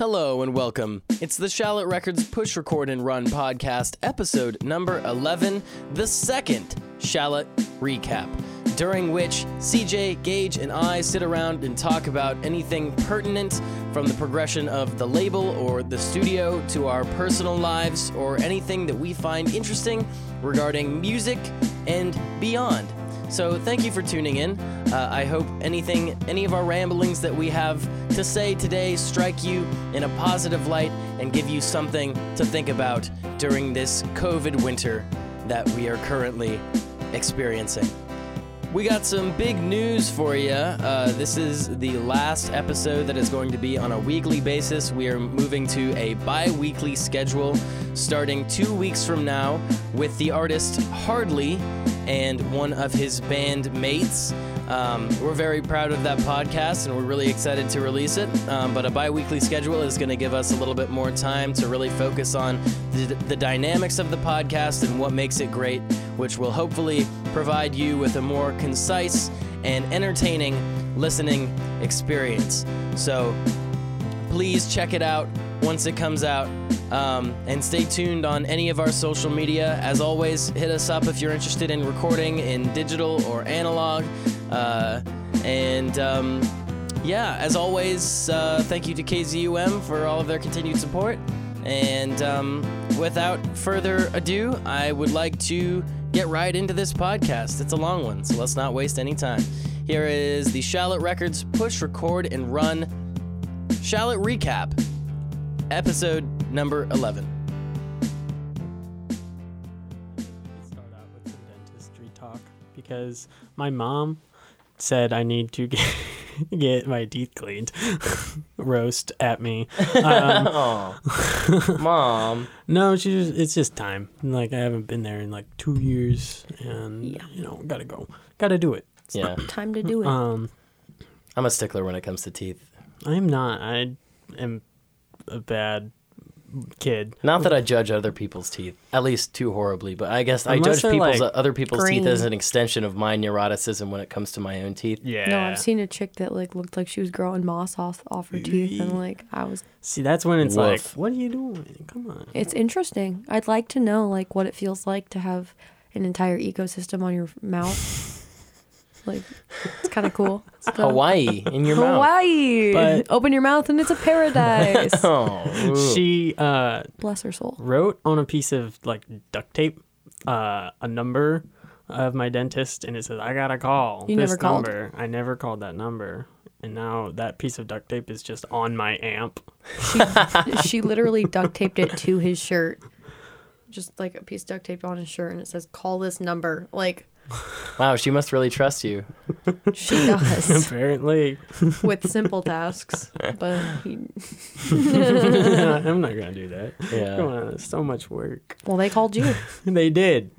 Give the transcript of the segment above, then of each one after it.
Hello and welcome. It's the Shallot Records Push Record and Run podcast, episode number 11, the second Shallot recap, during which CJ, Gage, and I sit around and talk about anything pertinent from the progression of the label or the studio to our personal lives or anything that we find interesting regarding music and beyond. So thank you for tuning in. Uh, I hope anything, any of our ramblings that we have to say today strike you in a positive light and give you something to think about during this COVID winter that we are currently experiencing. We got some big news for you. Uh, this is the last episode that is going to be on a weekly basis. We are moving to a bi weekly schedule starting two weeks from now with the artist Hardly and one of his band mates. Um, we're very proud of that podcast and we're really excited to release it. Um, but a bi weekly schedule is going to give us a little bit more time to really focus on the, the dynamics of the podcast and what makes it great, which will hopefully provide you with a more concise and entertaining listening experience. So please check it out once it comes out. Um, and stay tuned on any of our social media. As always, hit us up if you're interested in recording in digital or analog. Uh, and um, yeah, as always, uh, thank you to KZUM for all of their continued support. And um, without further ado, I would like to get right into this podcast. It's a long one, so let's not waste any time. Here is the Shallot Records Push, Record, and Run Shallot Recap, episode number 11. start out with some dentistry talk because my mom said I need to get, get my teeth cleaned. Roast at me. Um, oh, mom. no, she just, it's just time. Like I haven't been there in like two years, and you know, gotta go, gotta do it. Yeah, Time to do it. Um, I'm a stickler when it comes to teeth. I'm not. I am a bad kid. Not that I judge other people's teeth, at least too horribly, but I guess I judge people's like, other people's teeth as an extension of my neuroticism when it comes to my own teeth. Yeah. no, I've seen a chick that like looked like she was growing moss off off her teeth, and like I was. See, that's when it's like, what are you doing? Come on. It's interesting. I'd like to know like what it feels like to have an entire ecosystem on your mouth. Like, it's kind of cool. So- Hawaii in your mouth. Hawaii. But- Open your mouth and it's a paradise. Oh. She uh, Bless her soul. wrote on a piece of like duct tape uh, a number of my dentist, and it says I gotta call You this never called? number. I never called that number, and now that piece of duct tape is just on my amp. She, she literally duct taped it to his shirt. Just like a piece of duct tape on his shirt, and it says "Call this number." Like wow, she must really trust you. she does Apparently, with simple tasks, but he, I'm not gonna do that. Come on, it's so much work. well, they called you. they did.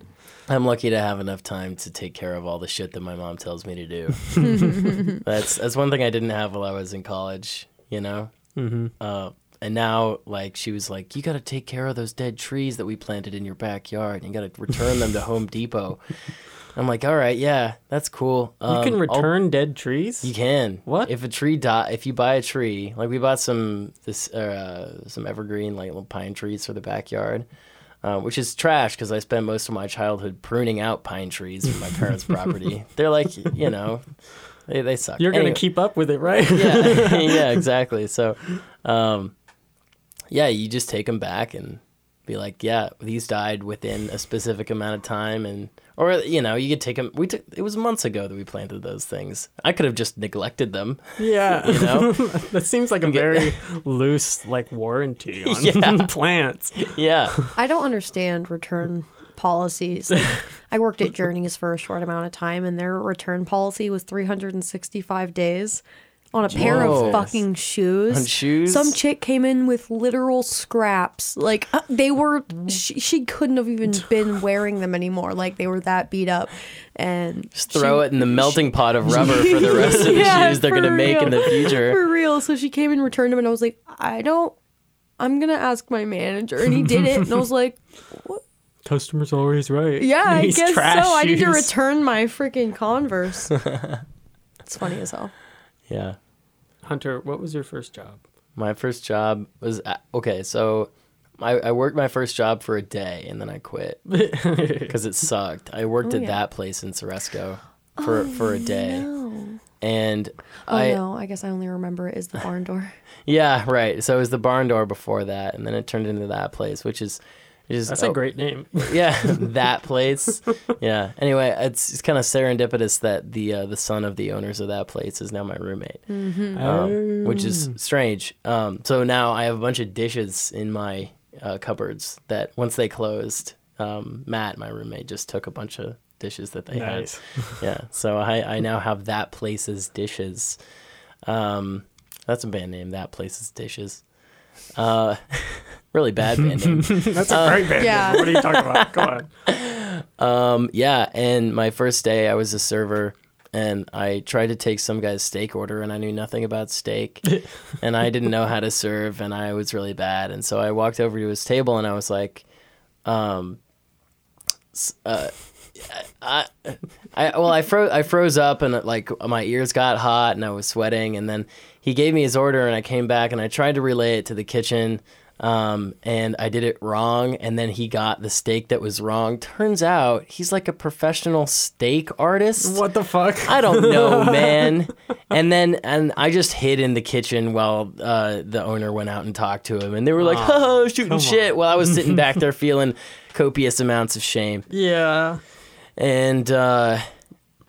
I'm lucky to have enough time to take care of all the shit that my mom tells me to do. that's that's one thing I didn't have while I was in college. You know. Mm-hmm. Uh, and now, like, she was like, "You got to take care of those dead trees that we planted in your backyard. You got to return them to Home Depot." I'm like, "All right, yeah, that's cool. You Um, can I'll- return dead trees. You can. What? if a tree die? If you buy a tree, like we bought some this uh, some evergreen like little pine trees for the backyard, uh, which is trash because I spent most of my childhood pruning out pine trees from my parents' property. They're like, you know, they they suck. You're gonna keep up with it, right? yeah, yeah, exactly. So, um, yeah, you just take them back and be like, yeah, these died within a specific amount of time, and or you know, you could take them. We took it was months ago that we planted those things. I could have just neglected them. Yeah, You know? that seems like a very loose like warranty on Yeah. plants. Yeah, I don't understand return policies. Like, I worked at Journeys for a short amount of time, and their return policy was 365 days on a pair of fucking shoes. On shoes? Some chick came in with literal scraps. Like uh, they were, she, she couldn't have even been wearing them anymore. Like they were that beat up, and just throw it in the melting pot of rubber for the rest of the Yeah, shoes they're gonna make in the future. for real. So she came and returned them, and I was like, I don't. I'm gonna ask my manager, and he did it, and I was like, what? Customer's always right. Yeah, I guess so. trash I need to return my freaking Converse. it's funny as hell. Yeah. Hunter, what was your first job? My first job was okay. So I, I worked my first job for a day and then I quit because it sucked. I worked Oh, at yeah. that place in Ceresco for oh, for a day, No. and Oh I no, I guess I only remember it as the barn door. yeah right. So it was the barn door before that, and then it turned into that place, which is. Is, That's oh, a great name. yeah, that place. Yeah. Anyway, it's, it's kind of serendipitous that the uh, the son of the owners of that place is now my roommate, um, which is strange. Um, so now I have a bunch of dishes in my uh, cupboards that once they closed, um, Matt, my roommate, just took a bunch of dishes that they Nice. had. Yeah. So I, I now have that place's dishes. Um, that's a band name. That place's dishes. Uh, really bad band name. That's a great band. yeah. name. What are you talking about? Go on. Um, yeah, and my first day I was a server and I tried to take some guy's steak order and I knew nothing about steak and I didn't know how to serve and I was really bad and so I walked over to his table and I was like um uh I, I well I froze I froze up and like my ears got hot and I was sweating and then he gave me his order and I came back and I tried to relay it to the kitchen um, and I did it wrong and then he got the steak that was wrong. Turns out he's like a professional steak artist. What the fuck? I don't know, man. And then and I just hid in the kitchen while uh, the owner went out and talked to him and they were like, "Oh, shooting come shit." While I was sitting back there feeling copious amounts of shame. yeah. And uh,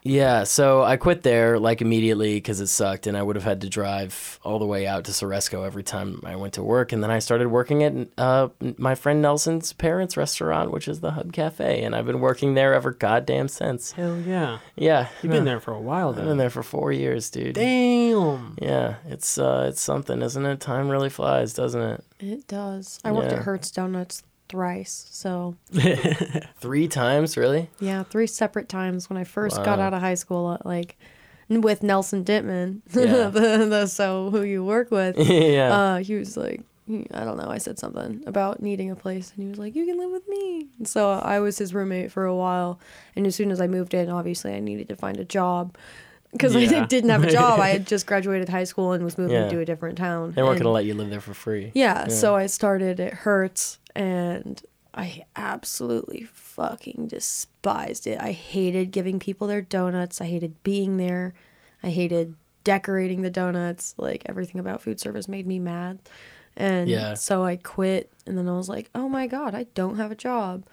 yeah, so I quit there like immediately because it sucked, and I would have had to drive all the way out to Ceresco every time I went to work. And then I started working at uh, my friend Nelson's parents' restaurant, which is the Hub Cafe, and I've been working there ever goddamn since. Hell yeah. Yeah, You've been there for a while I've been there for four years, dude. Damn. Yeah, it's uh, it's something, isn't it? Time really flies, doesn't it? It does. I worked Yeah. at Hurts Donuts thrice, so Three times, really? yeah, three separate times when I first got out of high school. uh, Like with Nelson Dittman, Yeah. the, the so who you work with. yeah. Uh, he was like, I don't know. I said something about needing a place, and he was like, "You can live with me." And so I was his roommate for a while, and as soon as I moved in, obviously I needed to find a job because Yeah. I didn't have a job. I had just graduated high school and was moving Yeah. to a different town. they weren't gonna let you live there for free. yeah, so I started at Hurts and I absolutely fucking despised it. I hated giving people their donuts. I hated being there. I hated decorating the donuts. Like everything about food service made me mad. And Yeah. so I quit and then I was like, "Oh my god, I don't have a job."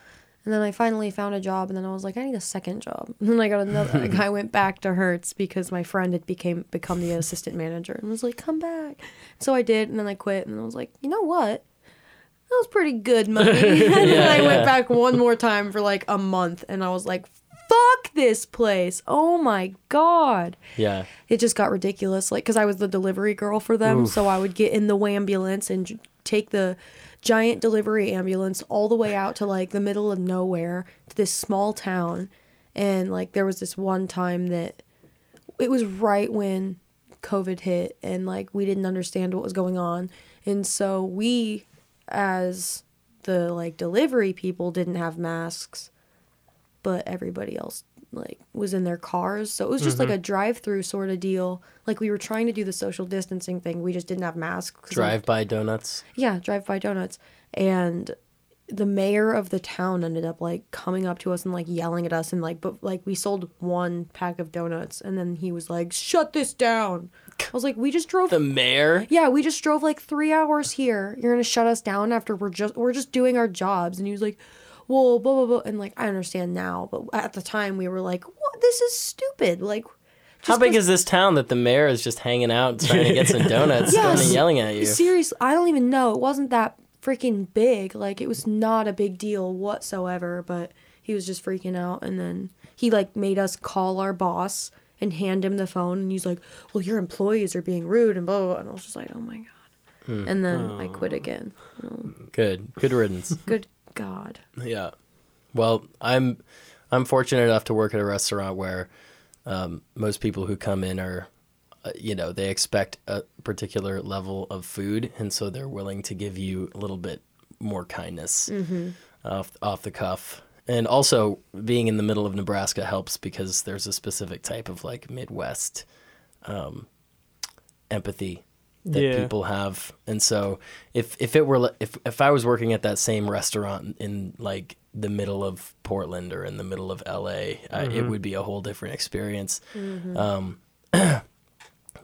And then I finally found a job and then I was like, "I need a second job." And then I got another like, I went back to Hurts because my friend had became become the assistant manager and was like, "Come back." So I did and then I quit and then I was like, "You know what? That was pretty good money. and then Yeah, I yeah. went back one more time for like a month and I was like, fuck this place. Oh my God. Yeah. It just got ridiculous. Like, because I was the delivery girl for them. So I would get in the ambulance and j- take the giant delivery ambulance all the way out to like the middle of nowhere to this small town. And like, there was this one time that it was right when COVID hit and like we didn't understand what was going on. And so we, as the like delivery people, didn't have masks, but everybody else like was in their cars. So it was just like mm-hmm. a drive through sort of deal. Like we were trying to do the social distancing thing. We just didn't have masks. Drive by donuts. yeah, drive by donuts. And the mayor of the town ended up like coming up to us and like yelling at us and like but like we sold one pack of donuts and then he was like, Shut this down. I was like, We just drove The mayor. Yeah, we just drove like three hours here. You're gonna shut us down after we're just we're just doing our jobs and he was like, Well, blah blah blah and like I understand now, but at the time we were like, What this is stupid. Like How big is this town that the mayor is just hanging out trying to get some donuts Yes. and yelling at you? Seriously, I don't even know. It wasn't that freaking big. Like it was not a big deal whatsoever, but he was just freaking out and then he like made us call our boss and hand him the phone and he's like, "Well, your employees are being rude and blah blah." blah. And I was just like, "Oh my god." Hmm. And then I quit again. Good. Good riddance. Good god. yeah. Well, I'm I'm fortunate enough to work at a restaurant where um, most people who come in are, uh, you know, they expect a particular level of food, and so they're willing to give you a little bit more kindness off off the cuff. And also, being in the middle of Nebraska helps because there's a specific type of like Midwest um, empathy that Yeah. people have. And so if if it were if if I was working at that same restaurant in like the middle of Portland or in the middle of LA, I, it would be a whole different experience. Um,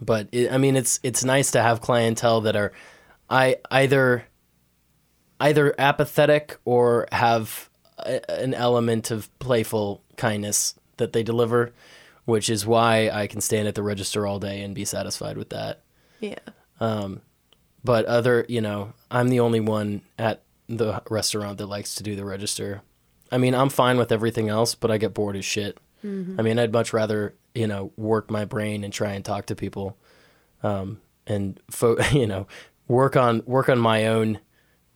but it, I mean, it's it's nice to have clientele that are, I either either apathetic or have a, an element of playful kindness that they deliver, which is why I can stand at the register all day and be satisfied with that. Yeah. But other, you know, I'm the only one at the restaurant that likes to do the register. I mean, I'm fine with everything else, but I get bored as shit. I mean, I'd much rather, you know, work my brain and try and talk to people, um, and fo- you know, work on work on my own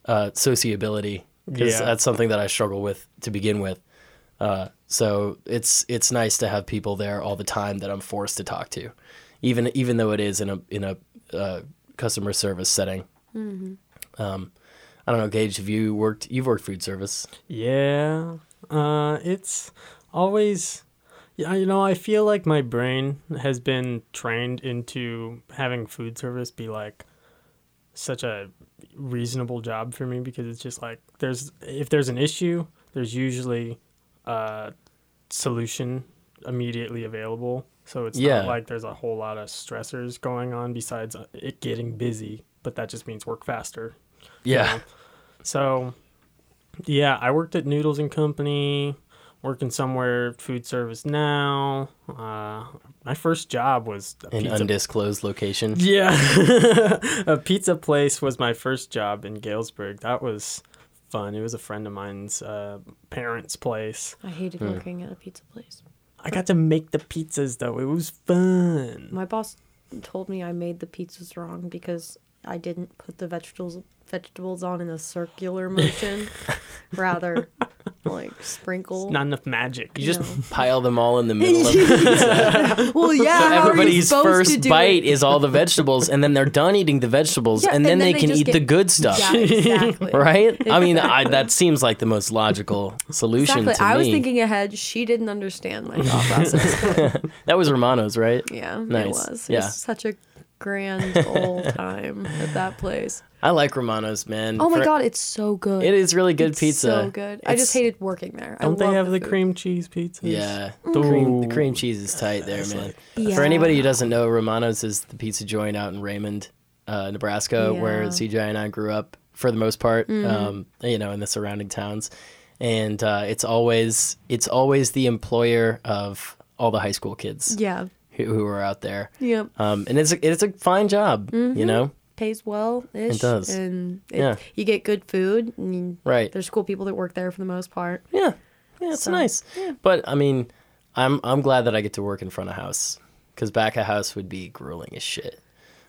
uh, sociability because Yeah. that's something that I struggle with to begin with. Uh, so it's it's nice to have people there all the time that I'm forced to talk to, even even though it is in a in a uh, customer service setting. Um, I don't know, Gage. Have you worked? You've worked food service. Yeah. Uh, it's always, yeah, you know, I feel like my brain has been trained into having food service be like such a reasonable job for me because it's just like there's if there's an issue, there's usually a solution immediately available. So it's Yeah. not like there's a whole lot of stressors going on besides uh, it getting busy, but that just means work faster. you Yeah. know? So, yeah, I worked at Noodles and Company, working somewhere food service now. Uh, my first job was a An pizza. undisclosed location. yeah, a pizza place was my first job in Galesburg. That was fun. It was a friend of mine's uh, parents' place. I hated working at a pizza place. I got to make the pizzas though. It was fun. My boss told me I made the pizzas wrong because I didn't put the vegetables vegetables on in a circular motion, rather like sprinkle. Not enough magic. You just No. pile them all in the middle of the well, yeah. how are you Everybody's supposed to first do bite it? is all the vegetables, and then they're done eating the vegetables, Yeah, and then and they then they can just eat get- the good stuff. Yeah, exactly. Right? I mean, I, that seems like the most logical solution Exactly. to I me. was thinking ahead. She didn't understand my thought process. that was Romano's, right? yeah, Nice. it was. It Yeah. was such a grand old time at that place. I like Romano's, man. Oh my For- god, it's so good. It is really good It's pizza. So good. I just hated working there. Don't they have the, food. cream cheese pizza? Yeah, the cream, the cream cheese is tight there, man. Yeah. For anybody who doesn't know, Romano's is the pizza joint out in Raymond, uh, Nebraska, where CJ and I grew up for the most part. Mm-hmm. Um, you know, in the surrounding towns, and uh, it's always it's always the employer of all the high school kids Yeah. Who, who are out there. Yep. Um, and it's a, it's a fine job, you know. Pays well ish. It does. And it, Yeah. you get good food. And you- Right. There's cool people that work there for the most part. Yeah, yeah, it's So, nice. But I mean, I'm I'm glad that I get to work in front of house because back of house would be grueling as shit.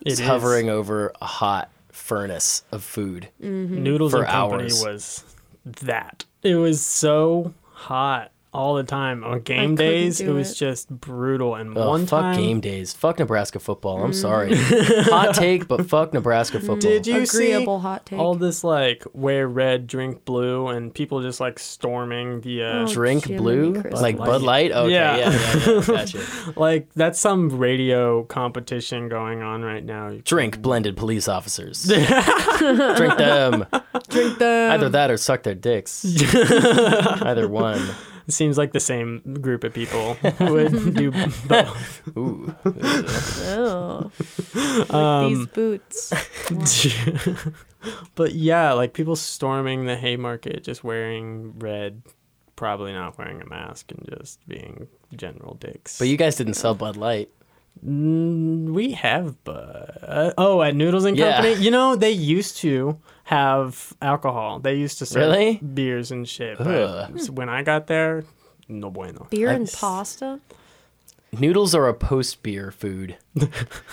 It It's is. hovering over a hot furnace of food. Noodles For and Company was that. It was so hot all the time. On game days, it do was just brutal. And Oh, one fuck time, game days. Fuck Nebraska football. I'm sorry. Hot take, but fuck Nebraska football. Did you Agreeable see hot take. all this like wear red, drink blue, and people just like storming the uh, Oh, drink Jiminy blue Christmas. like Bud Bud Light? Okay, yeah, Yeah. yeah, yeah, gotcha. like that's some radio competition going on right now. Drink blended police officers. Drink them. Drink them. Either that or suck their dicks. Either one. It seems like the same group of people would do both. Ooh. Oh. Like Um, these boots. but yeah, like people storming the Haymarket, just wearing red, probably not wearing a mask, and just being general dicks. But you guys didn't sell Bud Light. Mm, we have, but uh, oh, at Noodles and Yeah. Company, you know they used to have alcohol. They used to serve Really? beers and shit. But Ugh. when I got there, no bueno. Beer and That's- pasta. Noodles are a post beer food.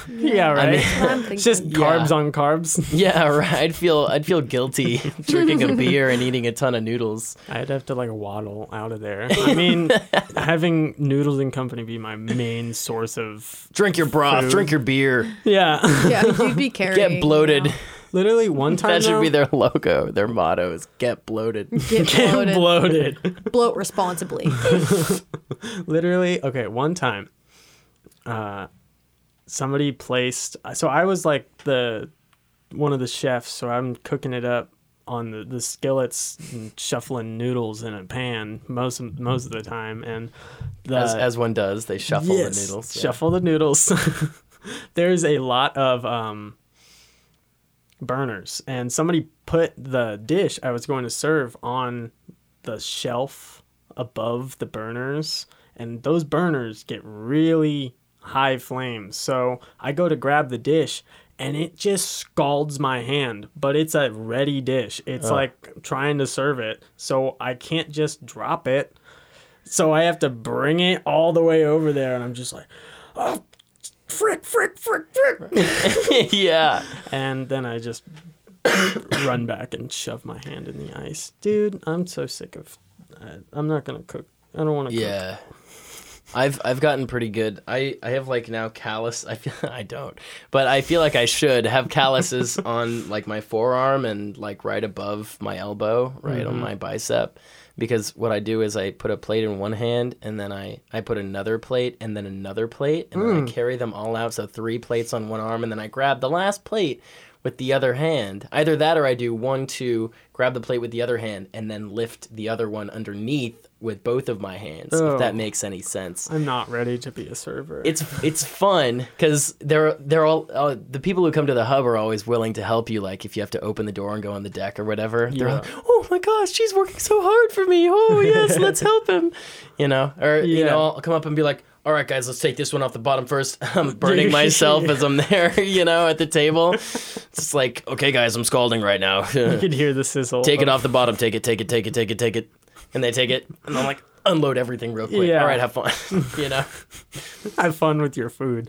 Yeah, right. mean- That's what I'm it's just thinking. carbs Yeah. on carbs. Yeah, right. I'd feel I'd feel guilty drinking a beer and eating a ton of noodles. I'd have to like waddle out of there. I mean, having Noodles and Company be my main source of Drink your broth, Food. drink your beer, yeah. Yeah, you'd be carrying. get bloated. You know, Literally one time That should be their logo. Their motto is get bloated. Get get bloated. bloated. Bloat responsibly. Literally, okay, one time, uh, somebody placed. So I was like the one of the chefs, so I'm cooking it up on the, the skillets and shuffling noodles in a pan most of, most of the time, and the, as, as one does, they shuffle Yes, the noodles. yeah. Shuffle the noodles. There's a lot of um, burners, and somebody put the dish I was going to serve on the shelf above the burners, and those burners get really high flames. So I go to grab the dish. And it just scalds my hand, but it's a ready dish. It's like trying to serve it. So I can't just drop it. So I have to bring it all the way over there, and I'm just like, oh, frick, frick, frick, frick. yeah. and then I just run back and shove my hand in the ice. Dude, I'm so sick of. Uh, I'm not gonna cook. I don't want to cook. Yeah. I've I've gotten pretty good. I, I have like now callus. I feel I don't, but I feel like I should have calluses on like my forearm and like right above my elbow, right on my bicep, because what I do is I put a plate in one hand and then I I put another plate and then another plate and then I mm. carry them all out. So three plates on one arm and then I grab the last plate with the other hand. Either that or I do one, two, grab the plate with the other hand and then lift the other one underneath with both of my hands. If Oh. that makes any sense. I'm not ready to be a server. It's it's fun because they're they're all uh, the people who come to the hub are always willing to help you. Like if you have to open the door and go on the deck or whatever, they're like, "Oh my gosh, she's working so hard for me. Oh yes, let's help him." You know, or you know, I'll come up and be like, "All right, guys, let's take this one off the bottom first. I'm burning myself as I'm there, you know, at the table. It's like, okay, guys, I'm scalding right now. you could hear the sizzle. take it off the bottom. Take it. Take it. Take it. Take it. Take it. And they take it, and I'm like, unload everything real quick. Yeah. All right, have fun. you know. Have fun with your food.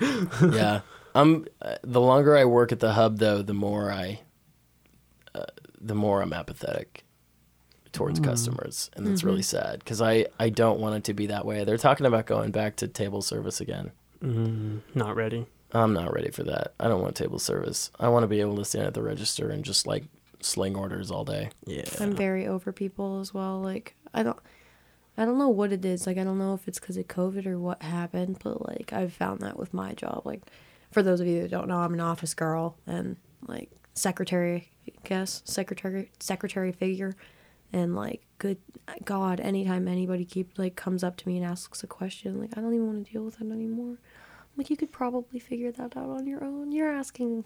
yeah. I'm uh, the longer I work at the hub though, the more I uh, the more I'm apathetic towards mm-hmm. customers and that's really mm-hmm. sad cuz I I don't want it to be that way. They're talking about going back to table service again. Mm-hmm. not ready. I'm not ready for that. I don't want table service. I want to be able to stand at the register and just like sling orders all day. Yeah. I'm very over people as well. Like I don't, I don't know what it is. Like I don't know if it's because of COVID or what happened, but like I've found that with my job. Like for those of you that don't know, I'm an office girl and like secretary, I guess secretary secretary figure, and like good God, anytime anybody keep like comes up to me and asks a question, like I don't even want to deal with it anymore. Like you could probably figure that out on your own. You're asking,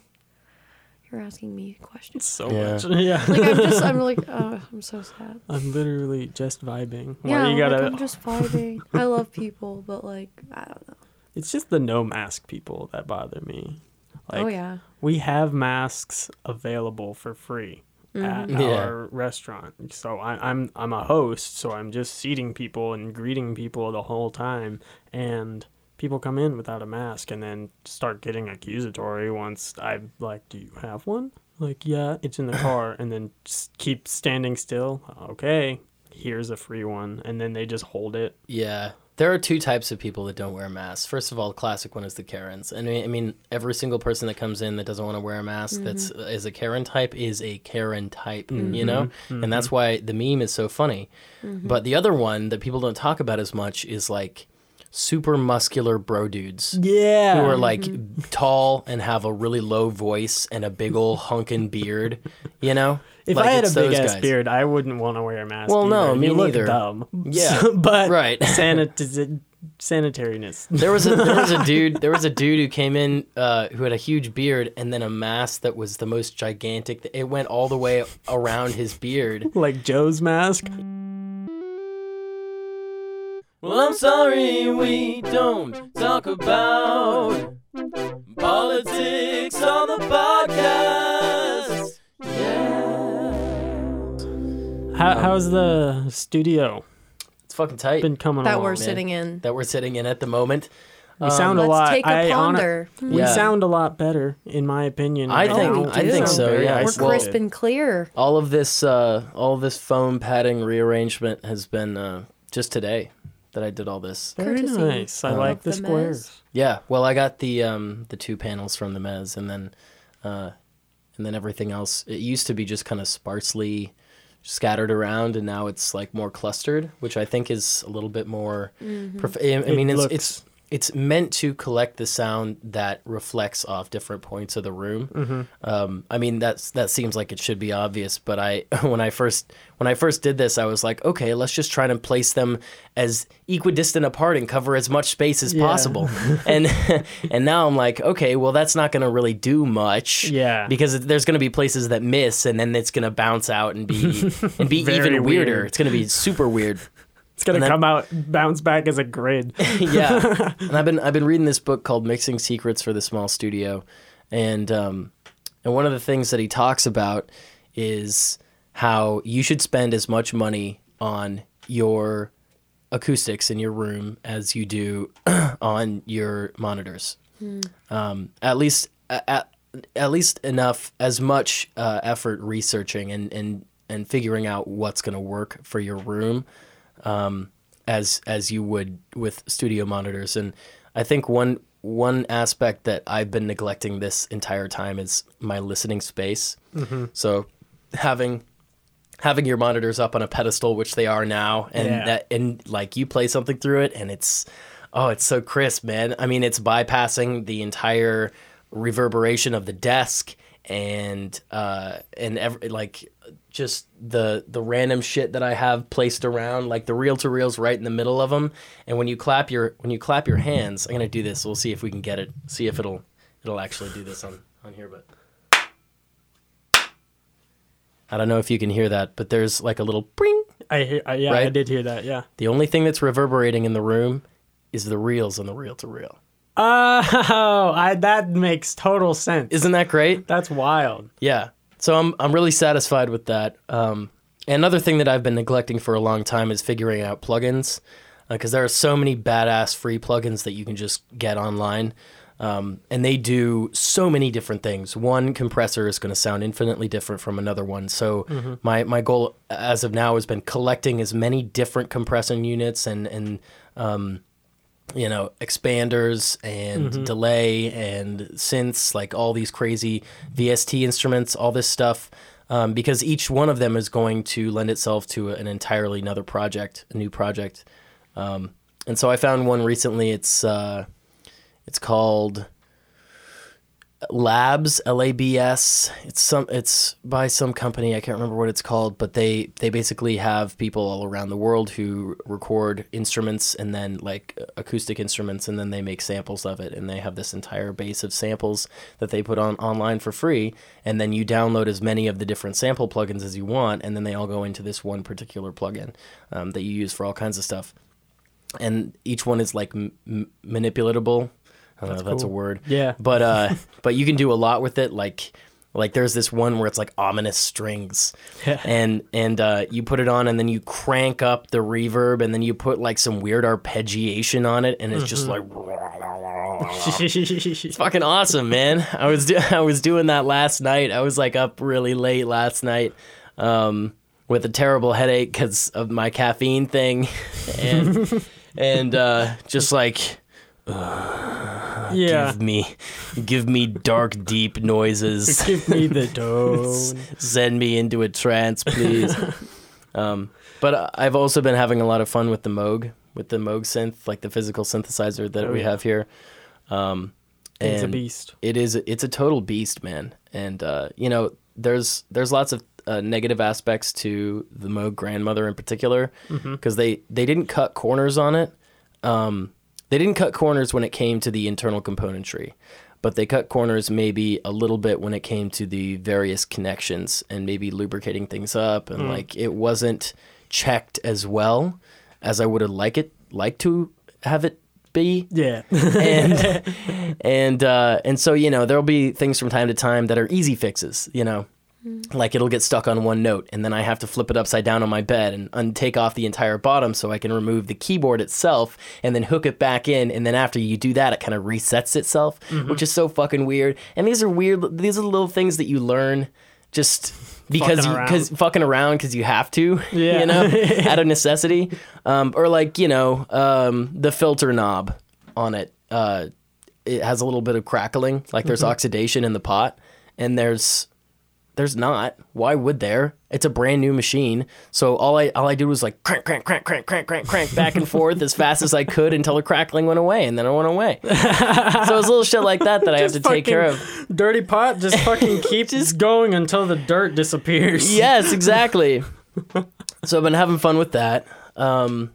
you're asking me questions. so Yeah. much. Yeah. Like I'm just, I'm like, oh, I'm so sad. I'm literally just vibing. Why Yeah, you gotta. like I'm just vibing. I love people, but like I don't know. It's just the no mask people that bother me. Oh, like, oh yeah, we have masks available for free at mm-hmm. Yeah. our restaurant. So I, I'm I'm a host, so I'm just seating people and greeting people the whole time, and people come in without a mask and then start getting accusatory once I'm like, "Do you have one?" Like, yeah, it's in the car, and then keep standing still. Okay, here's a free one, and then they just hold it. Yeah. There are two types of people that don't wear masks. First of all, the classic one is the Karens. And I mean, every single person that comes in that doesn't want to wear a mask mm-hmm. that's uh, is a Karen type is a Karen type, you mm-hmm. know? And that's mm-hmm. why the meme is so funny. But the other one that people don't talk about as much is like super muscular bro dudes. Yeah, Who are like tall and have a really low voice and a big old hunkin' beard, you know? If Like, I had a big ass guys. beard, I wouldn't want to wear a mask. Well, no, either. me you look neither. dumb. Yeah, but right. sanit- sanitariness. There was a there was a dude there was a dude who came in uh, who had a huge beard and then a mask that was the most gigantic. It went all the way around his beard. like Joe's mask. Well, I'm sorry we don't talk about politics on the podcast. How, how's the studio it's fucking tight been coming that along? we're man. sitting in. that we're sitting in at the moment. We sound a Let's lot. take a I honor- ponder. we Yeah. sound a lot better, in my opinion. I right think- now. I think so, yeah. We're Well- crisp and clear. All of this uh, all of this foam padding rearrangement has been uh, just today that I did all this. very courtesy nice. I of like the, the squares. Yeah, well, I got the um the two panels from the Mez, and then uh, and then everything else. It used to be just kind of sparsely scattered around, and now it's like more clustered, which I think is a little bit more. Mm-hmm. Prof- I, I It mean, it's looks- it's it's meant to collect the sound that reflects off different points of the room. Um, I mean, that's that seems like it should be obvious, but I when I first when I first did this, I was like, okay, let's just try to place them as equidistant apart and cover as much space as Yeah. possible. and and now I'm like, okay, well, that's not going to really do much. Yeah. because there's going to be places that miss, and then it's going to bounce out and be and be even weirder. weird. It's going to be super weird. It's gonna then- come out bounce back as a grid. yeah, and I've been I've been reading this book called Mixing Secrets for the Small Studio, and um, and one of the things that he talks about is how you should spend as much money on your acoustics in your room as you do on your monitors. Um, at least at, at least enough as much uh, effort researching and and and figuring out what's going to work for your room um, as as you would with studio monitors. And I think one one aspect that I've been neglecting this entire time is my listening space. So having having your monitors up on a pedestal, which they are now, and Yeah. that and like you play something through it, and it's oh, it's so crisp, man. I mean, it's bypassing the entire reverberation of the desk and uh and every like just the the random shit that I have placed around like the reel to reels right in the middle of them and when you clap your when you clap your hands I'm going to do this we'll see if we can get it see if it'll it'll actually do this on on here but I don't know if you can hear that but there's like a little bring I hear, I, yeah, I did hear that. Yeah. the only thing that's reverberating in the room is the reels on the reel to reel Oh, I, that makes total sense. isn't that great That's wild. Yeah. So I'm I'm really satisfied with that. Um, another thing that I've been neglecting for a long time is figuring out plugins, because there are so many badass free plugins that you can just get online, um, and they do so many different things. One compressor is going to sound infinitely different from another one. So my my goal as of now has been collecting as many different compressing units and and um, you know expanders and delay and synths like all these crazy vst instruments all this stuff um, because each one of them is going to lend itself to an entirely another project a new project. Um, and so i found one recently. It's uh, it's called labs labs it's some it's by some company i can't remember what it's called but they they basically have people all around the world who record instruments and then like acoustic instruments and then they make samples of it and they have this entire base of samples that they put on online for free and then you download as many of the different sample plugins as you want and then they all go into this one particular plugin um, that you use for all kinds of stuff. And each one is like m- manipulatable I don't know if that's a word. Yeah. but uh but you can do a lot with it. Like like there's this one where it's like ominous strings. And and uh you put it on and then you crank up the reverb and then you put like some weird arpeggiation on it and it's just like it's fucking awesome man. I was do- i was doing that last night. I was like up really late last night um with a terrible headache because of my caffeine thing. And and uh just like yeah. give me give me dark deep noises Give me the tone. send me into a trance please um, but i've also been having a lot of fun with the moog with the moog synth like the physical synthesizer that Oh, we yeah. have here um, It's a beast. it is it's a total beast man and uh, you know there's there's lots of uh, negative aspects to the moog grandmother in particular because they they didn't cut corners on it um, they didn't cut corners when it came to the internal componentry, but they cut corners maybe a little bit when it came to the various connections and maybe lubricating things up and like it wasn't checked as well as I would have liked it like to have it be. Yeah. and and uh, and so you know there'll be things from time to time that are easy fixes you know like it'll get stuck on one note and then i have to flip it upside down on my bed and un- take off the entire bottom so i can remove the keyboard itself and then hook it back in and then after you do that it kind of resets itself which is so fucking weird and these are weird these are the little things that you learn just because Fucking you around. because fucking around because you have to Yeah. you know out of necessity um, or like you know um, the filter knob on it uh, it has a little bit of crackling like there's oxidation in the pot and there's there's not. Why would there? It's a brand new machine. So all I all I did was like crank, crank, crank, crank, crank, crank, crank back and forth as fast as I could until the crackling went away, and then it went away. so it's little shit like that that I have to take care of. Dirty pot just fucking keeps going until the dirt disappears. yes, exactly. so I've been having fun with that. Um,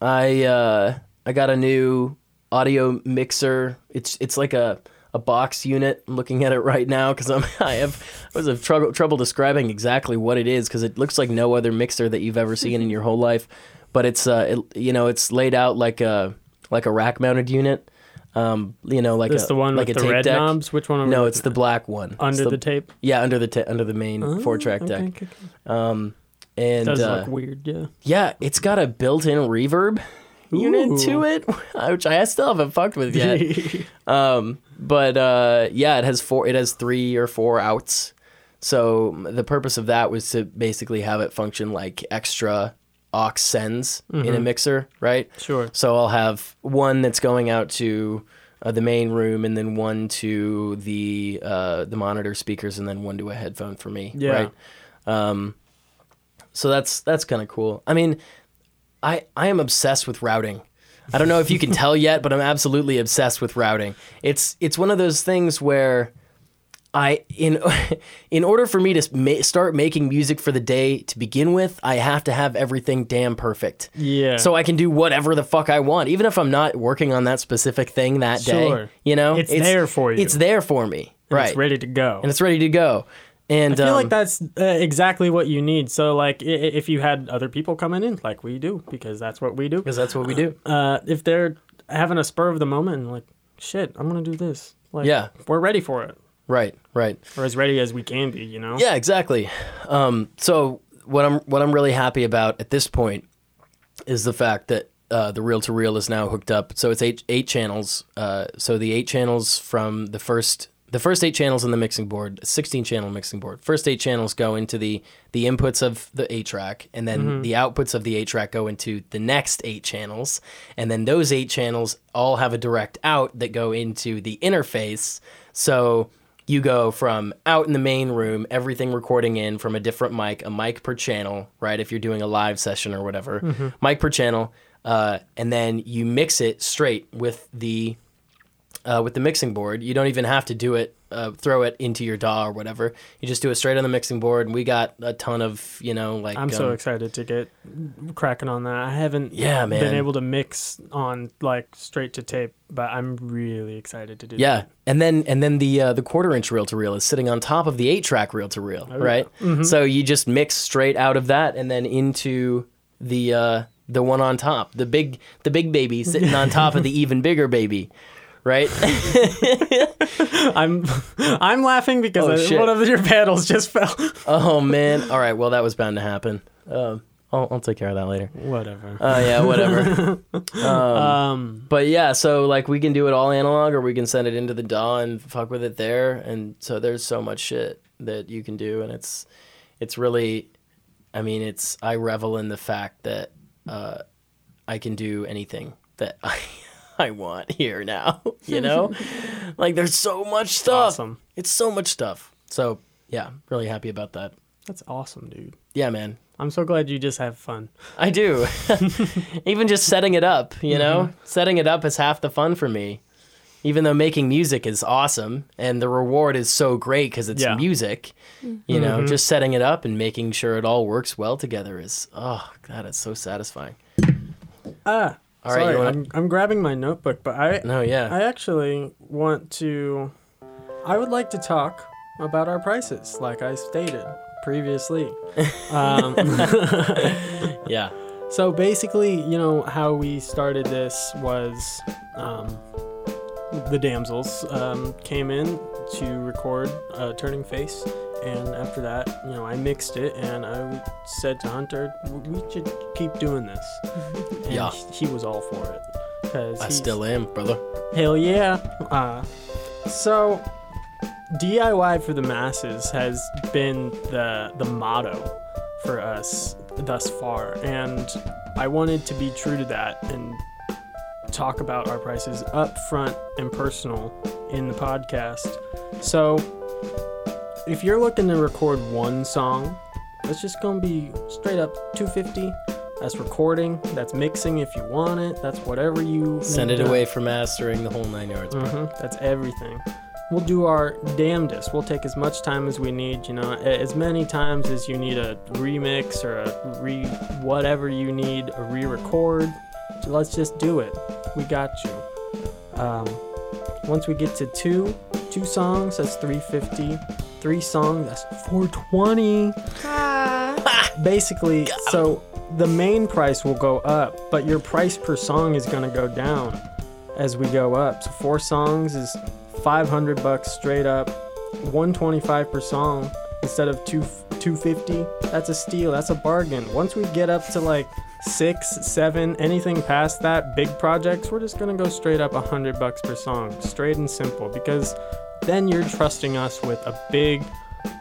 I uh, I got a new audio mixer. It's it's like a a box unit. I'm looking at it right now because I'm I have I was have trouble trouble describing exactly what it is because it looks like no other mixer that you've ever seen in your whole life. But it's uh it, you know it's laid out like a like a rack mounted unit. Um, you know like This a the one like with a the tape red deck. knobs? Which one? No, it's the black one. Under the, tape. yeah under the ta- under the main four track Okay, deck. okay. Um, and Does uh, look weird, yeah. yeah, it's got a built-in reverb unit to it, which I still haven't fucked with yet. um, but uh, yeah, it has four. It has three or four outs. So the purpose of that was to basically have it function like extra aux sends in a mixer, right? Sure. So I'll have one that's going out to uh, the main room, and then one to the uh, the monitor speakers, and then one to a headphone for me, Yeah. right? Um, so that's that's kind of cool. I mean, I I am obsessed with routing. I don't know if you can tell yet, but I'm absolutely obsessed with routing. It's it's one of those things where I in in order for me to ma- start making music for the day to begin with, I have to have everything damn perfect. Yeah. So I can do whatever the fuck I want, even if I'm not working on that specific thing that day. You know, It's there for you. It's there for me, And right? It's ready to go. and it's ready to go. And I feel um, like that's uh, exactly what you need. So, like, i- if you had other people coming in, like we do, because that's what we do. because that's what we do. Uh, if they're having a spur of the moment, and like, shit, I'm gonna do this. Like, Yeah. we're ready for it, Right, right. or as ready as we can be. You know. Yeah, exactly. Um, so what I'm what I'm really happy about at this point is the fact that uh, the reel to reel is now hooked up. So it's eight eight channels. Uh, so the eight channels from the first the first eight channels in the mixing board, sixteen channel mixing board. First eight channels go into the the inputs of the eight track, and then the outputs of the eight track go into the next eight channels, and then those eight channels all have a direct out that go into the interface. So you go from out in the main room, everything recording in from a different mic, a mic per channel, right? If you're doing a live session or whatever, mic per channel, uh, and then you mix it straight with the uh, with the mixing board. You don't even have to do it, uh, throw it into your DAW or whatever. You just do it straight on the mixing board, and we got a ton of you know like I'm so um, excited to get cracking on that. I haven't Yeah, man. been able to mix on like straight to tape, but I'm really excited to do Yeah, that. and then and then the uh, the quarter inch reel to reel is sitting on top of the eight track reel to reel, right? So you just mix straight out of that and then into the uh, the one on top, the big the big baby sitting on top of the even bigger baby, right? I'm I'm laughing because Oh, I- shit. one of your pedals just fell. oh man! All right, well that was bound to happen. Um, I'll, I'll take care of that later. Whatever. Oh yeah, whatever. Um, But yeah, so like we can do it all analog, or we can send it into the DAW and fuck with it there. And so there's so much shit that you can do, and it's it's really, I mean, it's I revel in the fact that uh, I can do anything that I I want here now. You know, like there's so much stuff. awesome. It's so much stuff. So yeah, really happy about that. That's awesome, dude. Yeah, man. I'm so glad you just have fun. I do. Even just setting it up, you know? Setting it up is half the fun for me. Even though making music is awesome and the reward is so great because it's Yeah. music, you know, just setting it up and making sure it all works well together is, oh, God, it's so satisfying. Ah, All right, sorry, wanna- I'm, I'm grabbing my notebook, but I No, yeah. I actually want to. I would like to talk about our prices, like I stated previously. um, yeah. so basically, you know, how we started this was um, the damsels um, came in to record uh, Turning Face. And after that, you know, I mixed it and I said to Hunter, we should keep doing this. And Yeah. he was all for it. Cause I still am, brother. Hell yeah. Uh, so, DIY for the masses has been the the motto for us thus far, and I wanted to be true to that and talk about our prices up front and personal in the podcast. So, if you're looking to record one song, that's just gonna be straight up 250. That's recording. That's mixing if you want it. That's whatever you Send it away for mastering the whole nine yards. Mhm, That's everything. We'll do our damnedest. We'll take as much time as we need, you know, as many times as you need a remix or a re whatever you need, a re-record. So let's just do it. We got you. Um, once we get to two, two songs, that's 350. Three songs, that's 420 ah. basically so the main price will go up but your price per song is going to go down as we go up. So four songs is 500 bucks straight up. 125 per song instead of two 250 that's a steal that's a bargain. Once we get up to like six seven anything past that big projects we're just to go straight up 100 bucks per song. Straight and simple because then you're trusting us with a big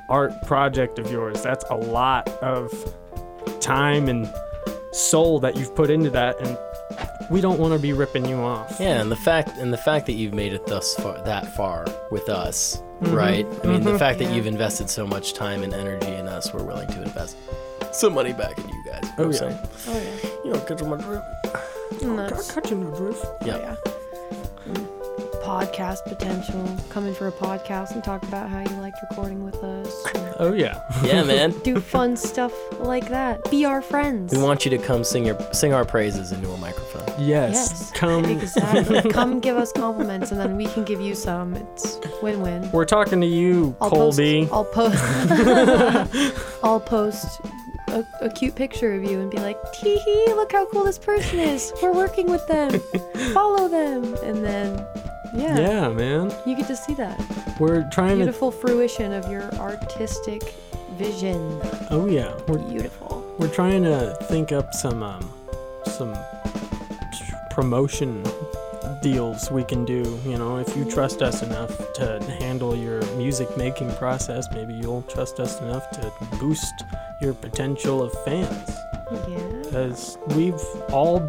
art project of yours. That's a lot of time and soul that you've put into that, and we don't want to be ripping you off. Yeah, and the fact and the fact that you've made it thus far that far with us, mm-hmm. right? I mean, the mm-hmm. fact that you've invested so much time and energy in us, we're willing to invest some money back in you guys. Oh, I'm yeah. Oh yeah. You know, catch my drift. And that's- Cut you in the roof. Yeah. Oh, yeah. Podcast potential. Come in for a podcast and talk about how you liked recording with us. Oh yeah. Yeah, man. Do fun stuff like that. Be our friends. We want you to come sing your sing our praises into a microphone. Yes. Yes. Come. Exactly. Come give us compliments and then we can give you some. It's win-win. We're talking to you, I'll Colby. Post, I'll post. I'll post a, a cute picture of you and be like, "Tee hee! Look how cool this person is. We're working with them. Follow them." And then, yeah, yeah, man. you get to see that We're trying beautiful fruition of your artistic vision. Oh yeah. We're Beautiful. we're trying to think up some um some promotion deals we can do you know if you trust us enough to handle your music making process maybe you'll trust us enough to boost your potential of fans Yeah. because we've all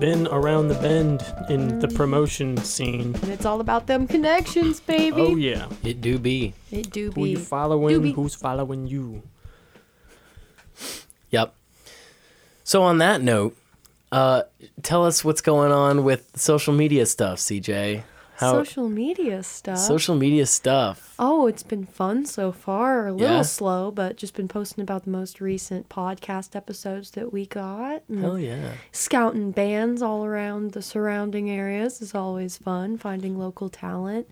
been around the bend in the promotion scene And it's all about them connections, baby. oh yeah It do be. It do be. who be. you following Doobie. who's following you Yep. So on that note, uh, tell us what's going on with social media stuff, CJ. How Social media stuff. social media stuff. Oh, it's been fun so far. A little Yeah? slow, but just been posting about the most recent podcast episodes that we got. Hell yeah. Scouting bands all around the surrounding areas is always fun. Finding local talent.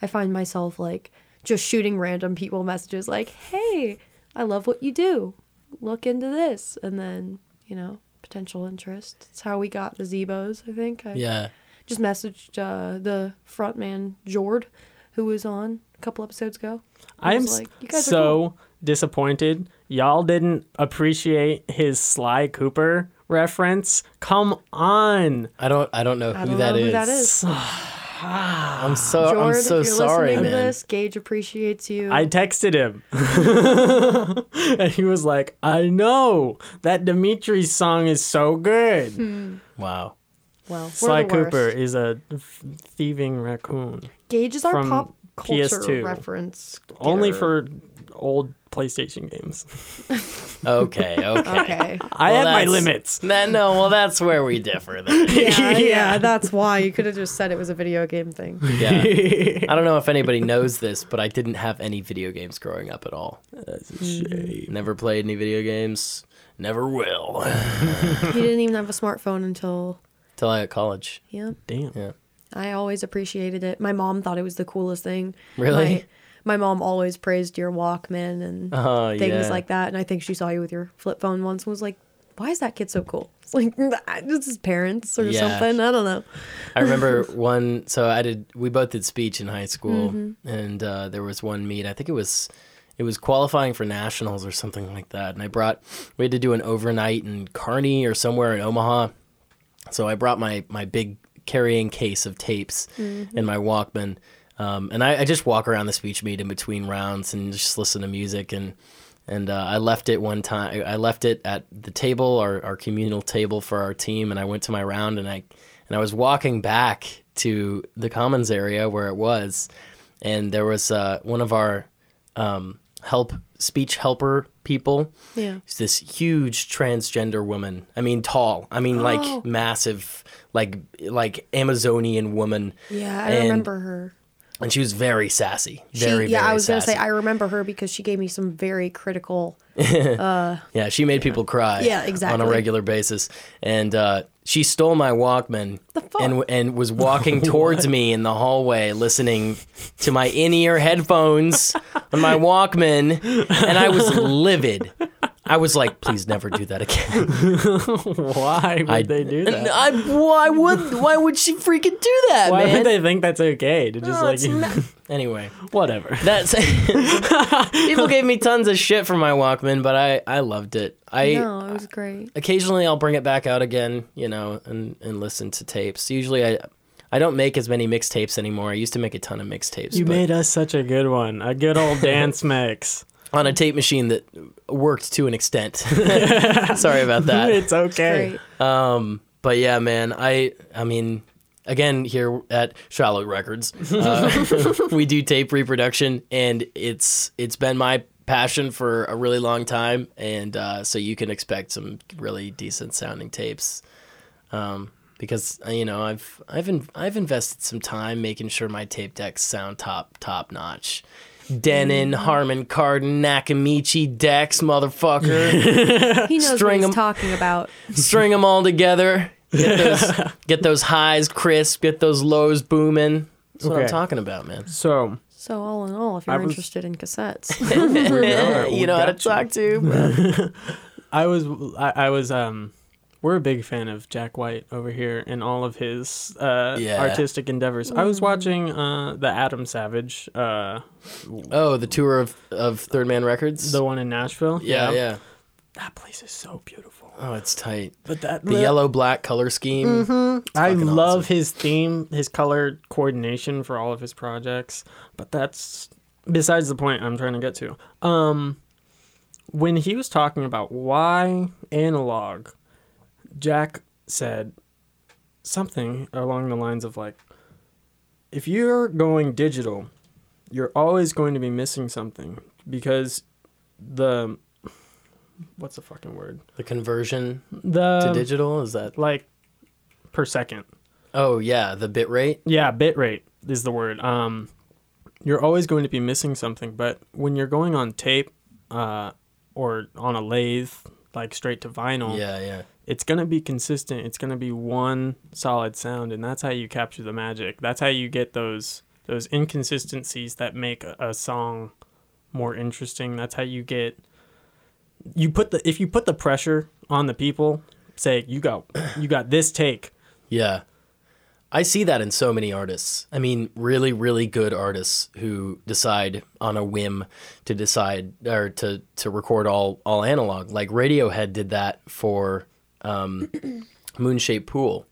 I find myself like just shooting random people messages like, hey, I love what you do. Look into this. And then, you know, potential interest. It's how we got the Zebos, I think. I Yeah. Just messaged uh, the frontman, Jord, who was on a couple episodes ago. I I am like, "You guys are so cool." disappointed. Y'all didn't appreciate his Sly Cooper reference. Come on. I don't I don't know I who don't that know is. who that is. I'm so Jord, I'm so if you're sorry, listening man. to this, Gage appreciates you. I texted him. and he was like, I know. That Dimitri song is so good. Hmm. Wow. Well, we're Sly the Cooper worst. is a thieving raccoon. Gage is our pop culture PS2. reference. Only for old PlayStation games. Okay, okay. Okay. I Well, have my limits. That, no, well that's where we differ then. yeah, Yeah. yeah, that's why you could have just said it was a video game thing. Yeah. I don't know if anybody knows this, but I didn't have any video games growing up at all. That's a mm-hmm. shame. Never played any video games. Never will. he didn't even have a smartphone until Till I at college. yeah. Damn. Yeah. I always appreciated it. My mom thought it was the coolest thing. Really? My, my mom always praised your Walkman and Oh, things yeah. like that. And I think she saw you with your flip phone once and was like, why is that kid so cool? It's like, this is parents or Yeah. something. I don't know. I remember one. So I did. We both did speech in high school, Mm-hmm. and uh, there was one meet. I think it was, it was qualifying for nationals or something like that. And I brought. We had to do an overnight in Kearney or somewhere in Omaha. So I brought my my big carrying case of tapes and my Walkman. Um, and I, I just walk around the speech meet in between rounds and just listen to music and and uh, I left it one time. I left it at the table, our, our communal table for our team, and I went to my round and I and I was walking back to the commons area where it was, and there was uh, one of our um, help speech helper people. Yeah. It's this huge transgender woman. I mean, tall. I mean, Oh. like massive, like like Amazonian woman. Yeah, I And- remember her. And she was very sassy. She, yeah, very I was gonna say I remember her because she gave me some very critical. Yeah, she made people cry. Yeah, exactly. On a regular basis, and uh, she stole my Walkman and and was walking towards me in the hallway, listening to my in-ear headphones on my Walkman, and I was livid. I was like, "Please never do that again." Why would I- they do And that? I, why would why would she freaking do that, Why man? would they think that's okay to just No, like it's not- anyway, whatever? that's people gave me tons of shit for my Walkman, but I I loved it. I no, it was great. occasionally I'll bring it back out again, you know, and and listen to tapes. Usually I I don't make as many mixtapes anymore. I used to make a ton of mixtapes. You but made us such a good one, a good old dance mix. On a tape machine that worked to an extent. Sorry about that. it's okay. Um, but yeah, man, I I mean, again here at Shallot Records, uh, we do tape reproduction, and it's it's been my passion for a really long time, and uh, so you can expect some really decent sounding tapes. Um, because uh, you know I've I've in, I've invested some time making sure my tape decks sound top top notch. Denon, Harman Kardon, Nakamichi decks, motherfucker. He knows String what 'em. he's talking about. string them all together. Get those, get those highs crisp. Get those lows booming. That's what I'm talking about, man. So So all in all, if you're was- interested in cassettes, you know how to talk to. I was I, I was um we're a big fan of Jack White over here and all of his uh, Yeah. artistic endeavors. I was watching uh, the Adam Savage, uh, Oh, the tour of, of Third Man Records. the one in Nashville. yeah, yeah. that place is so beautiful. Oh, it's tight. But that The yellow black color scheme. I love awesome. his theme, his color coordination for all of his projects. But that's besides the point I'm trying to get to. Um, when he was talking about why analog, Jack said something along the lines of like, if you're going digital, you're always going to be missing something because the what's the fucking word The conversion the to digital is that? like per second Oh yeah, the bit rate. Yeah, bitrate is the word. Um, you're always going to be missing something, but when you're going on tape, uh, or on a lathe, like straight to vinyl, Yeah, yeah. It's gonna be consistent. It's gonna be one solid sound, and that's how you capture the magic. That's how you get those those inconsistencies that make a, a song more interesting. That's how you get you put the if you put the pressure on the people, say you got you got this take. Yeah. I see that in so many artists. I mean, really, really good artists who decide on a whim to decide or to, to record all, all analog. Like Radiohead did that for um, Moonshaped Pool.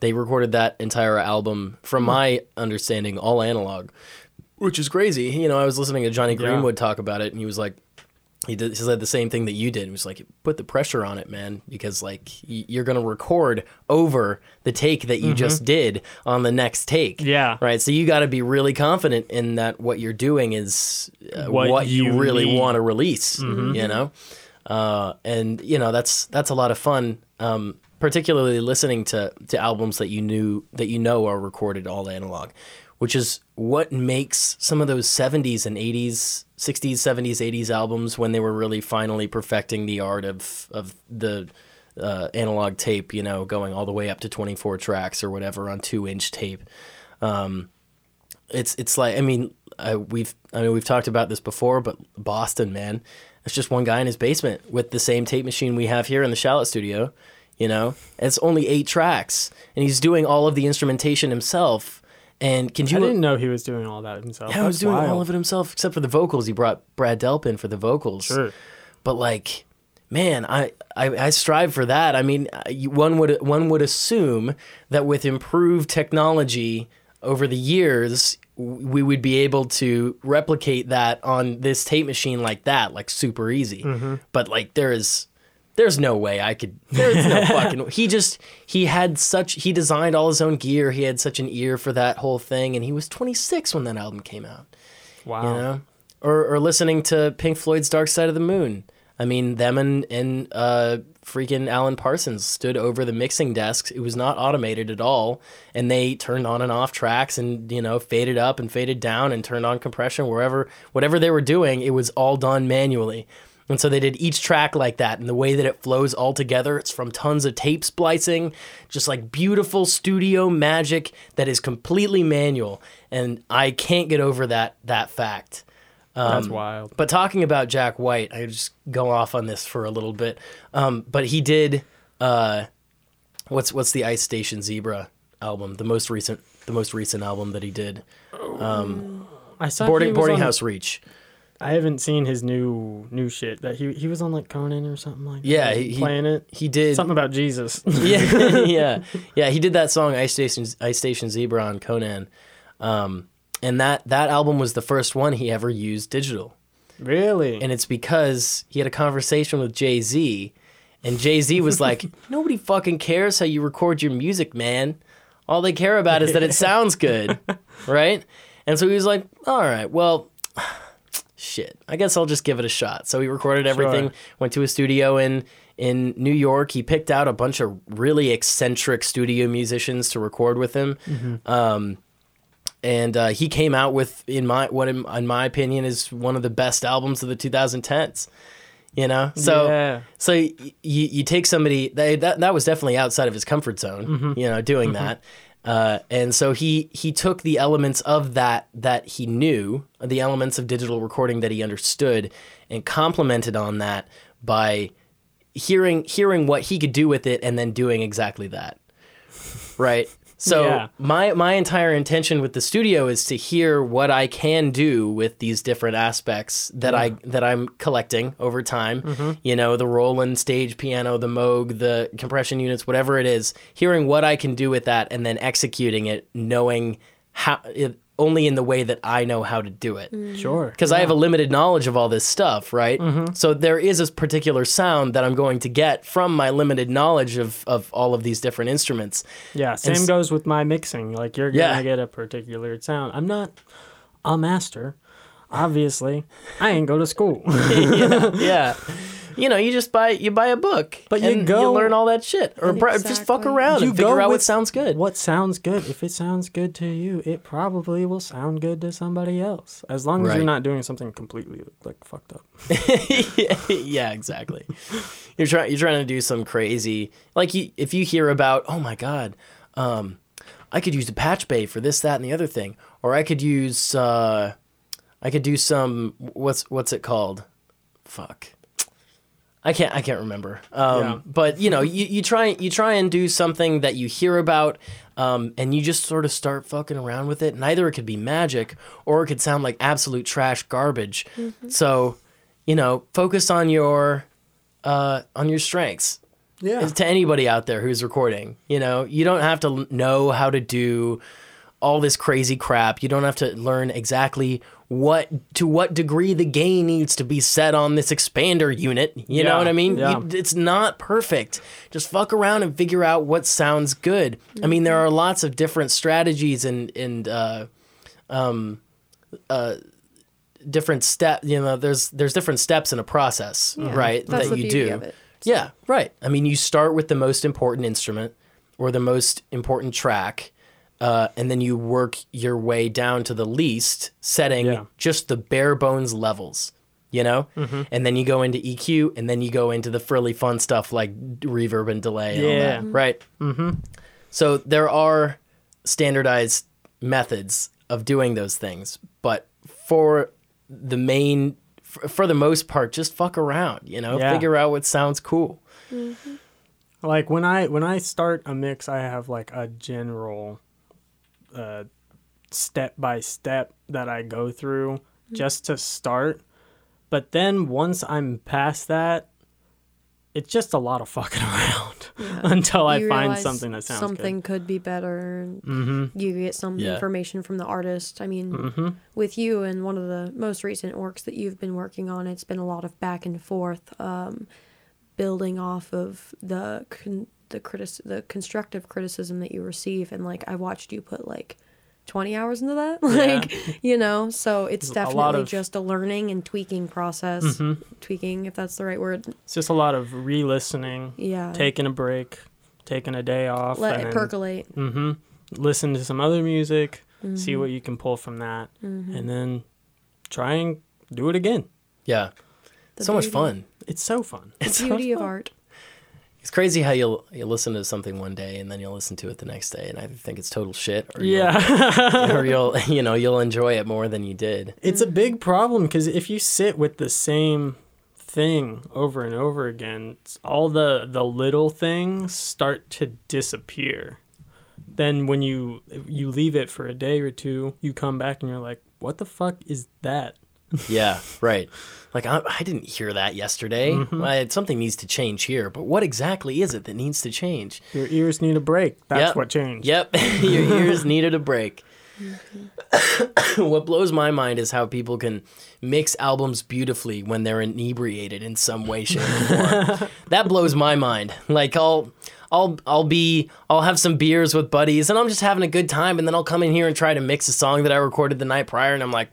They recorded that entire album, from my understanding, all analog, which is crazy. You know, I was listening to Jonny Greenwood talk about it, and he was like, he did he said the same thing that you did. He was like, put the pressure on it, man, because like y- you're gonna record over the take that you just did on the next take. Yeah. Right. So you got to be really confident in that what you're doing is uh, what, What you, you really want to release. You know, uh, and you know that's that's a lot of fun. Um, particularly listening to to albums that you knew that you know are recorded all analog, which is what makes some of those 70s and 80s, 60s, 70s, 80s albums when they were really finally perfecting the art of of the uh, analog tape, you know, going all the way up to 24 tracks or whatever on two inch tape. Um, it's it's like I mean I, we've I mean we've talked about this before, but Boston, man, it's just one guy in his basement with the same tape machine we have here in the Shallot studio. You know, it's only eight tracks, and he's doing all of the instrumentation himself. And can you? I didn't know he was doing all that himself. Yeah, he was doing all of it himself except for the vocals. He brought Brad Delp in for the vocals. Sure. But like, man, I, I, I strive for that. I mean, one would one would assume that with improved technology over the years, we would be able to replicate that on this tape machine like that, like super easy. But like, there is. There's no way I could. There's no fucking. He just he had such. He designed all his own gear. He had such an ear for that whole thing, and he was 26 when that album came out Wow. you know or or listening to Pink Floyd's Dark Side of the Moon. I mean, them and and uh, freaking Alan Parsons stood over the mixing desks. It was not automated at all, and they turned on and off tracks, and you know, faded up and faded down, and turned on compression wherever whatever they were doing. It was all done manually. And so they did each track like that, and the way that it flows all together, it's from tons of tape splicing, just like beautiful studio magic that is completely manual. And I can't get over that that fact. That's wild. But talking about Jack White, I just go off on this for a little bit. Um, but he did uh, what's what's the Ice Station Zebra album, the most recent the most recent album that he did, I saw Boarding Boarding on- House Reach. I haven't seen his new new shit. That he he was on like Conan or something like Yeah, that. he- he- playing it. He did Something about Jesus. yeah, yeah, yeah. He did that song "Ice Station Ice Station Zebra" on Conan, um, and that that album was the first one he ever used digital, really? and it's because he had a conversation with Jay Z, and Jay Z was like, "Nobody fucking cares how you record your music, man. All they care about is that it sounds good, right?" And so he was like, "All right, well." Shit, I guess I'll just give it a shot. So he recorded everything, Sure. went to a studio in in New York. He picked out a bunch of really eccentric studio musicians to record with him. Um, and uh, he came out with in my what in, in my opinion is one of the best albums of the 2010s. You know, so Yeah. so you you take somebody that that, that was definitely outside of his comfort zone. You know, doing that. Uh, and so he he took the elements of that that he knew, the elements of digital recording that he understood, and complemented on that by hearing hearing what he could do with it and then doing exactly that. Right? So Yeah. my my entire intention with the studio is to hear what I can do with these different aspects that I that I'm collecting over time. Mm-hmm. You know, the Roland stage piano, the Moog, the compression units, whatever it is, hearing what I can do with that and then executing it knowing how it, only in the way that I know how to do it mm. Sure. because I have a limited knowledge of all this stuff, right? Mm-hmm. So there is this particular sound that I'm going to get from my limited knowledge of, of all of these different instruments. Yeah, same s- goes with my mixing. Like you're gonna get a particular sound. I'm not a master, obviously. I ain't go to school. yeah. You know, you just buy you buy a book, But you go- learn all that shit, or br- just fuck around You and figure out what sounds good. what sounds good. If it sounds good to you, it probably will sound good to somebody else. As long as Right. you're not doing something completely like fucked up. yeah, exactly. You're trying you're trying to do some crazy like you, if you hear about oh my god, um, I could use a patch bay for this, that, and the other thing, or I could use uh, I could do some what's what's it called? Fuck. I can't I can't remember. Um, Yeah. But you know, you, you try you try and do something that you hear about, um, and you just sort of start fucking around with it. And either it could be magic or it could sound like absolute trash garbage. So, you know, focus on your uh, on your strengths Yeah. to anybody out there who's recording. You know, you don't have to know how to do all this crazy crap. You don't have to learn exactly what to what degree the gain needs to be set on this expander unit. You know what I mean? yeah. You- it's not perfect. Just fuck around and figure out what sounds good. I mean, there are lots of different strategies and and uh, um, uh, different step. You know, there's there's different steps in a process, right? That you do. of it. Yeah, right. I mean, you start with the most important instrument or the most important track, uh, and then you work your way down to the least, setting Yeah. just the bare bones levels, you know? Mm-hmm. And then you go into EQ, and then you go into the frilly fun stuff like reverb and delay and all Yeah. that, right? Mm-hmm. So there are standardized methods of doing those things, but for the main, for, for the most part, just fuck around, you know? Yeah. Figure out what sounds cool. like when I when I start a mix, I have like a general uh step by step that I go through just to start. But then once I'm past that, it's just a lot of fucking around until I find something that sounds good. something could be better. Mm-hmm. You get some Yeah. information from the artist. I mean, Mm-hmm. with you and one of the most recent works that you've been working on, it's been a lot of back and forth, um, building off of the con- the critic- the constructive criticism that you receive. And like I watched you put like 20 hours into that like you know so it's A definitely of- just a learning and tweaking process tweaking if that's the right word It's just a lot of re-listening, yeah taking a break, taking a day off, let and it percolate Mm-hmm. Listen to some other music, Mm-hmm. see what you can pull from that, and then try and do it again. Yeah. The so much fun. It's so fun. the It's so beauty of fun. art It's crazy how you'll you listen to something one day and then you'll listen to it the next day and I think it's total shit or you'll, Yeah. or you'll you know you'll enjoy it more than you did. it's a big problem because if you sit with the same thing over and over again, all the the little things start to disappear. Then when you you leave it for a day or two, you come back and you're like, "What the fuck is that?" Yeah, right. Like I, I didn't hear that yesterday. Mm-hmm. I, something needs to change here, but what exactly is it that needs to change? Your ears need a break. That's Yep. what changed. Yep, your ears needed a break. Mm-hmm. what blows my mind is how people can mix albums beautifully when they're inebriated in some way, shape, or form. that blows my mind. Like I'll, I'll, I'll be, I'll have some beers with buddies, and I'm just having a good time, and then I'll come in here and try to mix a song that I recorded the night prior, and I'm like,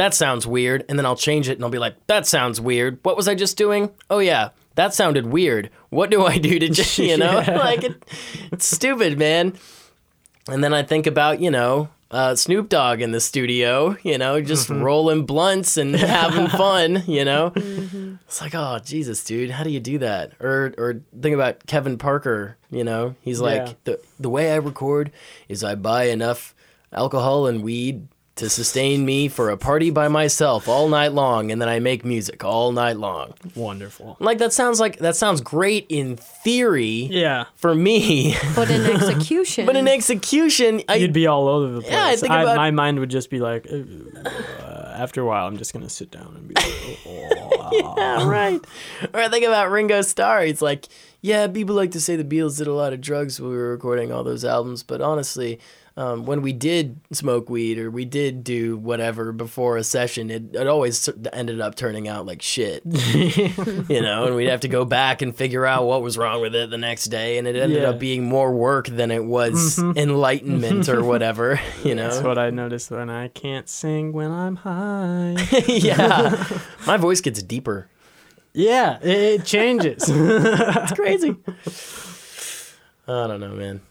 that sounds weird, and then I'll change it, and I'll be like, that sounds weird. What was I just doing? Oh yeah. That sounded weird. What do I do to, ch- you know, like it, it's stupid, man. And then I think about, you know, uh, Snoop Dogg in the studio, you know, just rolling blunts and having fun, you know. It's like, oh Jesus, dude, how do you do that? Or or think about Kevin Parker, you know, he's like Yeah. the the way I record is I buy enough alcohol and weed to sustain me for a party by myself all night long, and then I make music all night long. Wonderful. Like that sounds like that sounds great in theory Yeah. for me, but in execution but in execution, I You'd be all over the place. Yeah, I think about- my mind would just be like, uh, after a while, I'm just gonna sit down and be like, oh, yeah, right. Or I think about Ringo Starr. He's like, yeah, people like to say the Beatles did a lot of drugs when we were recording all those albums, but honestly, um, when we did smoke weed or we did do whatever before a session, it, it always ended up turning out like shit, you know, and we'd have to go back and figure out what was wrong with it the next day, and it ended Yeah. up being more work than it was enlightenment or whatever, you know. That's what I noticed when I can't sing when I'm high. yeah, my voice gets deeper. yeah, it changes. It's crazy. I don't know, man.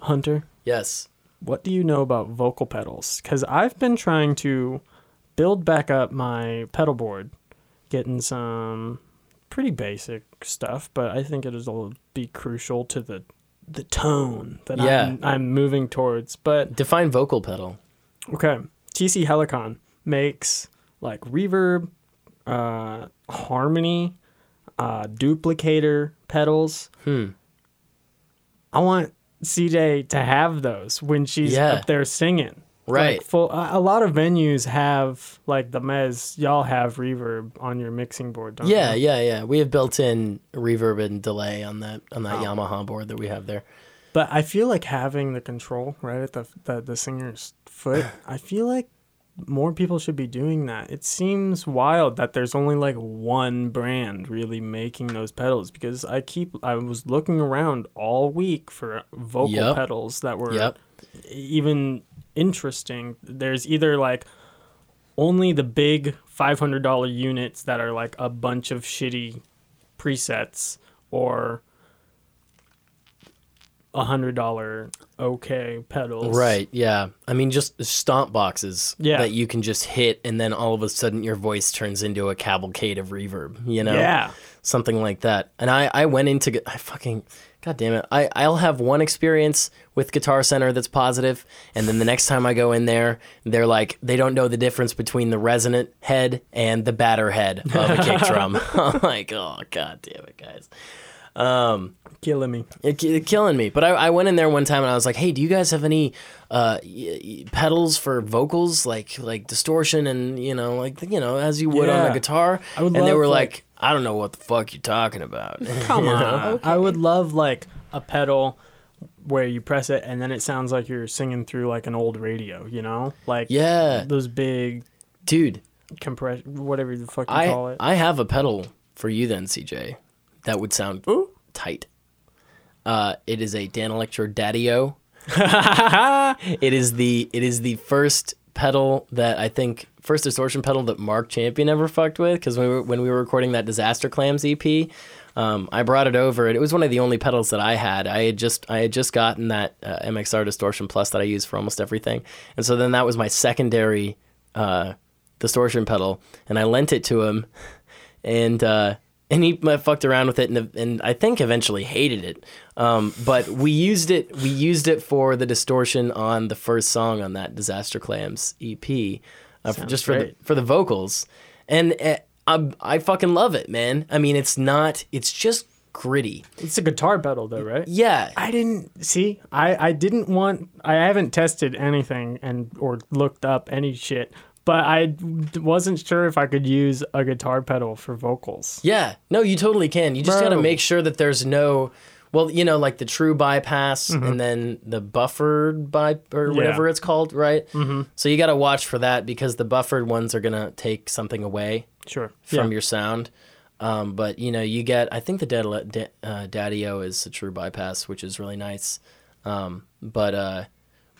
Hunter, Yes. what do you know about vocal pedals? Because I've been trying to build back up my pedal board, getting some pretty basic stuff, but I think it'll be crucial to the the tone that Yeah. I'm, I'm moving towards. But Define vocal pedal. Okay. TC Helicon makes like reverb, uh, harmony, uh, duplicator pedals. Hmm. I want CJ to have those when she's Yeah. up there singing. Right. Like full, a lot of venues have like the Mez. Y'all have reverb on your mixing board, don't Yeah, you? yeah, yeah. We have built-in reverb and delay on that on that Oh. Yamaha board that we have there. But I feel like having the control right at the the, the singer's foot. I feel like more people should be doing that. It seems wild that there's only like one brand really making those pedals because I keep I was looking around all week for vocal Yep. pedals that were Yep. even interesting. There's either like only the big $500 units that are like a bunch of shitty presets or a hundred dollar okay pedals. Right. Yeah. I mean, just stomp boxes Yeah. that you can just hit, and then all of a sudden your voice turns into a cavalcade of reverb. You know. Yeah. something like that. And I, I went into, I fucking, god damn it. I, I'll have one experience with Guitar Center that's positive, and then the next time I go in there, they're like, they don't know the difference between the resonant head and the batter head of a kick drum. I'm like, oh, god damn it, guys. Killing me. It, it killing me. But I, I went in there one time and I was like, "Hey, do you guys have any uh, y- y- pedals for vocals, like like distortion and you know, like you know, as you would on a guitar?" I would and they were like- like, "I don't know what the fuck you're talking about." Come on. know? I would love like a pedal where you press it and then it sounds like you're singing through like an old radio, you know? Like Yeah, those big dude. compress whatever the fuck you I call it. I have a pedal for you then, CJ. That would sound Ooh. tight. Uh, it is a Danelectro Daddy-O it is the it is the first pedal that I think first distortion pedal that Mark Champion ever fucked with because when we were, when we were recording that Disaster Clams EP, um, I brought it over and it was one of the only pedals that I had. I had just I had just gotten that uh, MXR Distortion Plus that I use for almost everything, and so then that was my secondary uh, distortion pedal, and I lent it to him, and. Uh, and he fucked around with it and, and I think eventually hated it. Um, but we used it we used it for the distortion on the first song on that Disaster Clams EP, uh, for, Sounds just for the for the vocals, and uh, I I fucking love it, man. I mean, it's not it's just gritty. It's a guitar pedal though, right? Yeah, I didn't see. I I didn't want. I haven't tested anything and or looked up any shit. But I wasn't sure if I could use a guitar pedal for vocals. Yeah, no, you totally can. You just got to make sure that there's no, well, you know, like the true bypass Mm-hmm. and then the buffered by or whatever it's called, right? Mm-hmm. So you got to watch for that because the buffered ones are gonna take something away Sure. from yeah. your sound. Um, but you know, you get. I think the Dad- uh, Daddy-O is a true bypass, which is really nice. Um, but uh,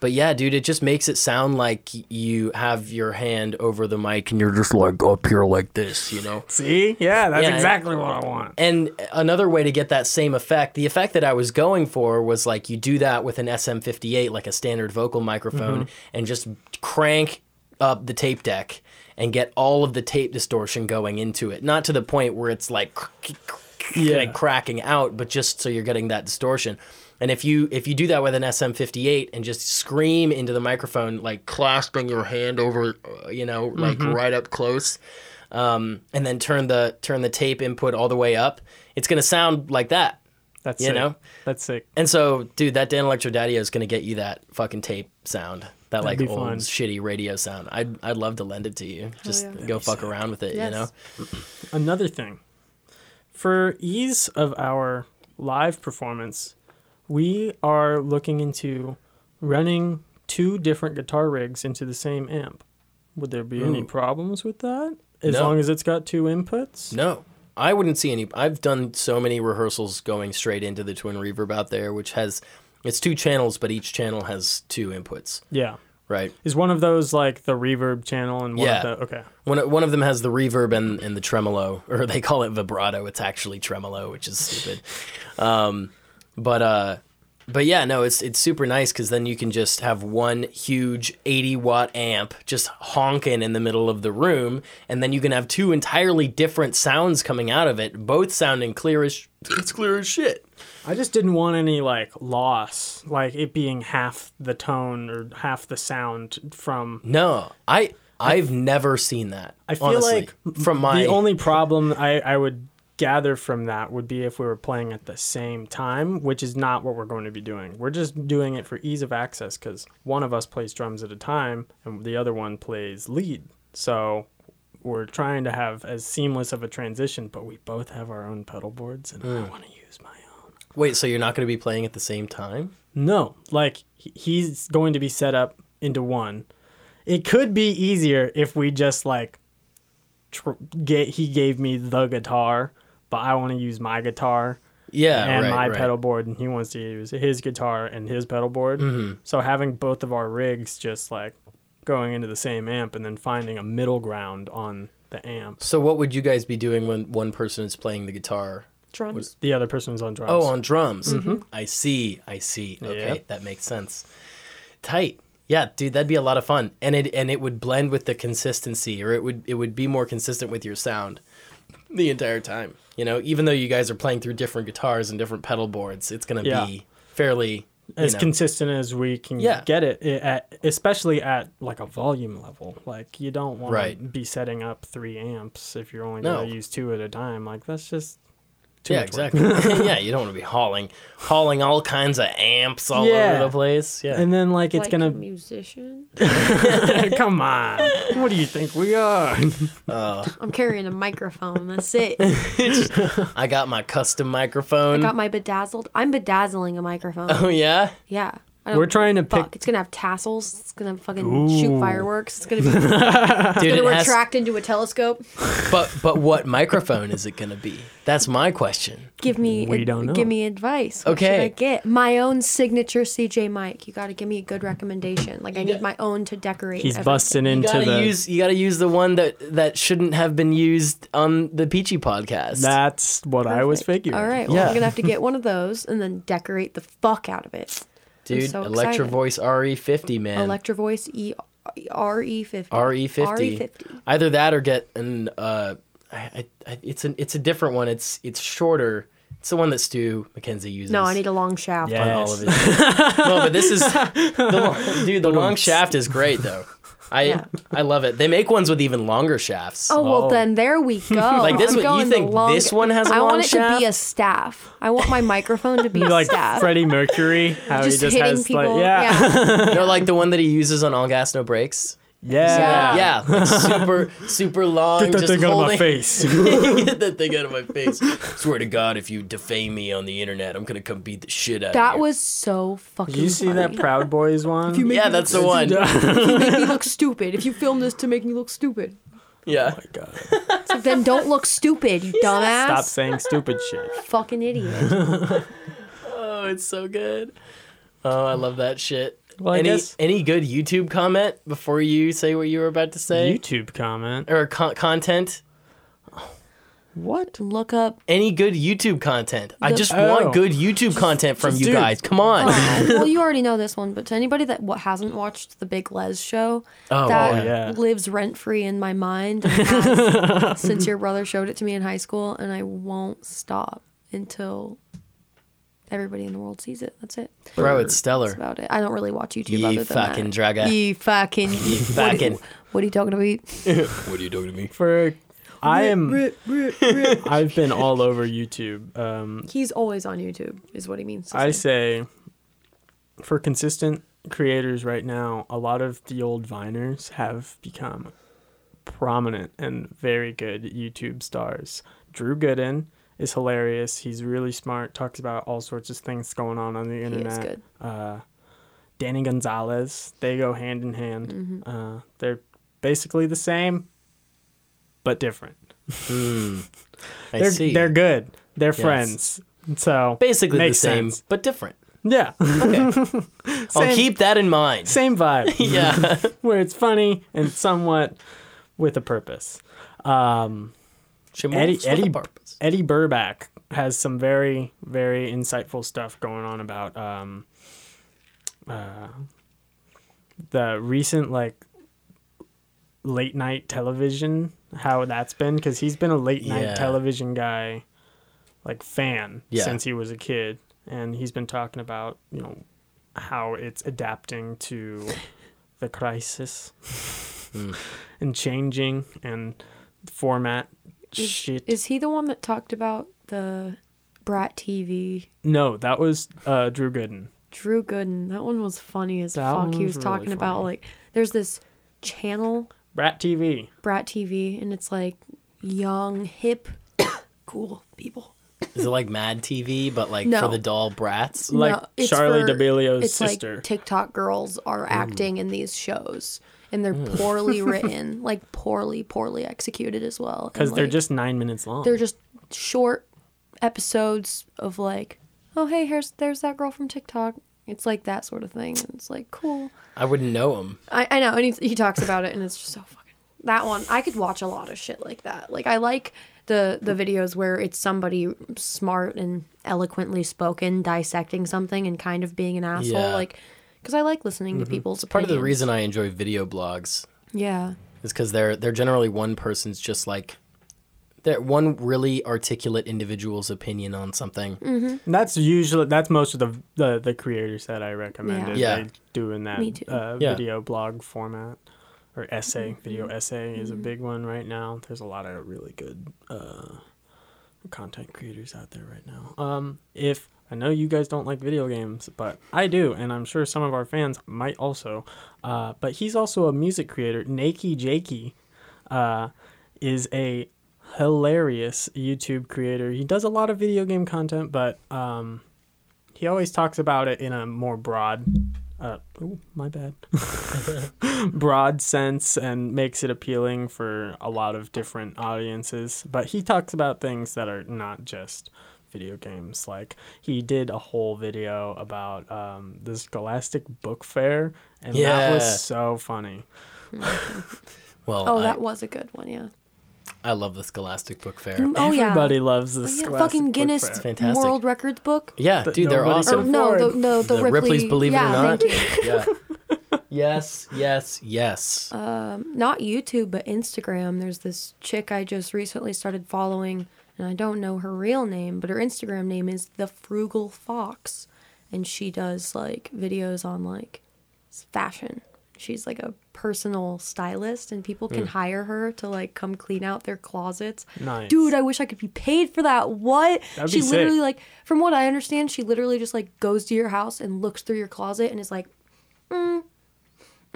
but yeah, dude, it just makes it sound like you have your hand over the mic and you're just like up here like this, you know. See? Yeah, that's Yeah. exactly what I want. And another way to get that same effect, the effect that I was going for was like you do that with an SM58, like a standard vocal microphone, mm-hmm. and just crank up the tape deck and get all of the tape distortion going into it. Not to the point where it's like, Yeah. like cracking out, but just so you're getting that distortion. And if you if you do that with an SM58 and just scream into the microphone, like clasping your hand over, uh, you know, like right up close, um, and then turn the turn the tape input all the way up, it's gonna sound like that. That's You sick. know? That's sick. And so, dude, that Danelectro Daddy is gonna get you that fucking tape sound, that like old fun. shitty radio sound. I'd I'd love to lend it to you. Just yeah. go fuck around with it, Yes. you know. Another thing, for ease of our live performance, we are looking into running two different guitar rigs into the same amp. Would there be any problems with that? As No. long as it's got two inputs? No, I wouldn't see any. I've done so many rehearsals going straight into the twin reverb out there, which has it's two channels, but each channel has two inputs, Yeah. right? Is one of those like the reverb channel and one Yeah. of the okay. One one of them has the reverb and, and the tremolo, or they call it vibrato. It's actually tremolo, which is stupid. Um, but uh, but yeah, no, it's it's super nice because then you can just have one huge 80 watt amp just honking in the middle of the room, and then you can have two entirely different sounds coming out of it, both sounding clear as it's clear as shit. I just didn't want any like loss, like it being half the tone or half the sound from No, I I've never seen that. I feel honestly, like from my the only problem I, I would gather from that would be if we were playing at the same time, which is not what we're going to be doing. We're just doing it for ease of access because one of us plays drums at a time and the other one plays lead. So we're trying to have as seamless of a transition, but we both have our own pedal boards and Hmm. I want to use my own. wait. So you're not going to be playing at the same time? No, like he's going to be set up into one. It could be easier if we just like tr- get he gave me the guitar, but I want to use my guitar Yeah, and right, my right. pedal board, and he wants to use his guitar and his pedal board. Mm-hmm. So having both of our rigs just like going into the same amp and then finding a middle ground on the amp. So what would you guys be doing when one person is playing the guitar? Drums. The other person is on drums. Oh, on drums. I see. I see. Okay, Yep. that makes sense. Tight. Yeah, dude, that'd be a lot of fun, and it and it would blend with the consistency, or it would it would be more consistent with your sound the entire time. You know, even though you guys are playing through different guitars and different pedal boards, it's gonna Yeah. be fairly as know- consistent as we can Yeah. get it, i- at, especially at like a volume level. Like you don't want Right. to be setting up three amps if you're only No. going to use two at a time. Like that's just too yeah, much work. exactly. yeah, you don't want to be hauling hauling all kinds of amps all Yeah. over the place. Yeah. And then like it's like a gonna musician. come on. What do you think we are? Uh, I'm carrying a microphone. That's it. I got my custom microphone. I got my bedazzled. I'm bedazzling a microphone. oh yeah. Yeah. I don't We're trying to fuck. pick. It's gonna have tassels. It's gonna fucking shoot Ooh. fireworks. It's gonna be Dude, gonna it has, retract into a telescope. but but what microphone is it gonna be? That's my question. Give me We don't know. give me advice. What should Okay. I get my own signature CJ mic. You got to give me a good recommendation. Like I need my own to decorate. He's everything. busting You into gotta the. use you gotta use the one that that shouldn't have been used on the Peachy podcast. That's what I was Perfect. figuring. All right, well Yeah. I'm gonna have to get one of those and then decorate the fuck out of it. I'm Dude, so Electro Voice RE50, man. Electro Voice E R E fifty. RE50. RE50. Either that or get an uh, I, I, I, it's an it's a different one. It's it's shorter. It's the one that Stu Mackenzie uses. No, I need a long shaft. Yeah. on all of it. no, but this is the long, dude. The long shaft is great though. I Yeah. I love it. They make ones with even longer shafts. Oh well, Oh. then there we go. Like this I'm one- you think long- this one has a I long shaft? I want it to be a staff. I want my microphone to be a like staff. Freddie Mercury, how just, he just hitting has people. like yeah, No, like the one that he uses on All Gas No Brakes. Yeah, Yeah, like super super long. Get that just thing out of my face. Get that thing out of my face. Swear to God, if you defame me on the internet, I'm gonna come beat the shit out of you. That was so fucking. Did you see that. Proud Boys one? If you make yeah, that's the one. you make me look stupid. If you film this to make me look stupid, Yeah. Oh my God. it's like, then don't look stupid, you dumbass. Stop saying stupid shit. Fucking idiot. Oh, it's so good. Oh, I love that shit. Well, I any guess- any good YouTube comment before you say what you were about to say YouTube comment. or con- content? What? Look up. Any good YouTube content? I The- just Oh. want good YouTube content from you do. guys. Come on. Oh, well, you already know this one, but to anybody that what hasn't watched the Big Lez show, Oh, that oh, yeah. lives rent free in my mind and has since your brother showed it to me in high school, and I won't stop until everybody in the world sees it. That's it. Bro, it's That's stellar. about it. I don't really watch YouTube Ye other than fucking that. draga. Ye fucking. You What, are fucking. you- what are you talking about? What are you doing to me? For I am. I've been all over YouTube. Um, He's always on YouTube, is what he means. To I say. say, for consistent creators right now, a lot of the old Viners have become prominent and very good YouTube stars. Drew Gooden is hilarious. He's really smart. Talks about all sorts of things going on on the He internet. is good. Uh, Danny Gonzalez. They go hand in hand. Mm-hmm. Uh, they're basically the same, but different. Hmm. I They're see. they're good. They're friends. So basically the same, sense. but different. Yeah, Okay. I'll keep that in mind. same vibe. Yeah. where it's funny and somewhat with a purpose. Um, She Eddie moves with a Eddie. Eddy Burback has some very very insightful stuff going on about um, uh, the recent like late night television, how that's been because he's been a late night Yeah. television guy, like fan Yeah. since he was a kid, and he's been talking about you know how it's adapting to the crisis Hmm. and changing and format Is, shit. is he the one that talked about the Brat TV? no, that was uh, Drew Gooden. Drew Gooden. That one was funny as That fuck. one He was was really talking about like there's this channel Brat TV. Brat TV, and it's like young, hip, cool people. Is it like Mad TV, but like No. for the doll brats? Like No, Charlie for- D'Amelio's it's sister. like TikTok girls are acting in these shows, and they're mm. poorly written, like poorly, poorly executed as well. Because they're just nine minutes long. they're just short episodes of like, oh hey, here's there's that girl from TikTok. It's like that sort of thing. And it's like cool. I wouldn't know him. I, I know, and he, he talks about it, and it's just so fucking. That one, I could watch a lot of shit like that. Like I like the the videos where it's somebody smart and eloquently spoken dissecting something and kind of being an asshole. Yeah. Like, because I like listening to people's. Part of the reason I enjoy video blogs Yeah. is because they're they're generally one person's just like they're one really articulate individual's opinion on something. Mm. And that's usually that's most of the the, the creators that I recommended. Yeah. They do in that Me too. Uh, Yeah. video blog format or essay. Mm-hmm. Video essay is a big one right now. There's a lot of really good uh, content creators out there right now. Um, if I know you guys don't like video games, but I do, and I'm sure some of our fans might also. Uh, but he's also a music creator. Nakey Jakey uh, is a hilarious YouTube creator. He does a lot of video game content, but um, he always talks about it in a more broad uh oh my bad broad sense and makes it appealing for a lot of different audiences but he talks about things that are not just video games like he did a whole video about um the scholastic book fair and that was so funny Well, Oh, I, that was a good one. Yeah. I love the Scholastic Book Fair. Oh yeah. everybody loves the Yeah, scholastic fucking book Guinness fair. Fantastic. World Records book. Yeah, But dude, they're awesome. No, the, no, the, the Ripley, Ripley's Believe yeah, It or Not. Thank you. yeah. yes, yes, yes. Um, not YouTube, but Instagram. There's this chick I just recently started following, and I don't know her real name, but her Instagram name is the Frugal Fox, and she does like videos on like fashion. She's like a personal stylist, and people can hire her to like come clean out their closets. Nice. Dude, I wish I could be paid for that. What? That'd she be sick. literally like, from what I understand, she literally just like goes to your house and looks through your closet and is like, mm,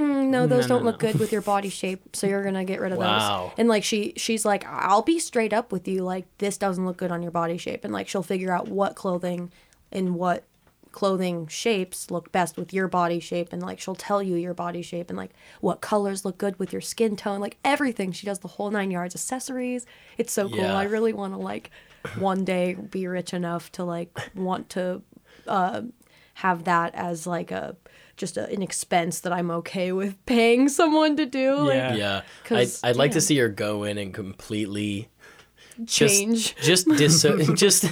mm, no, those No, no, don't look no. good with your body shape, so you're gonna get rid of Wow. those. And like she, she's like, I'll be straight up with you. Like this doesn't look good on your body shape, and like she'll figure out what clothing and what clothing shapes look best with your body shape and like she'll tell you your body shape and like what colors look good with your skin tone like everything she does the whole nine yards accessories it's so cool Yeah. i really want to like one day be rich enough to like want to uh have that as like a just a, an expense that i'm okay with paying someone to do like Yeah. yeah. I'd, 'Cause, I'd like to see her go in and completely just, change Just dis- just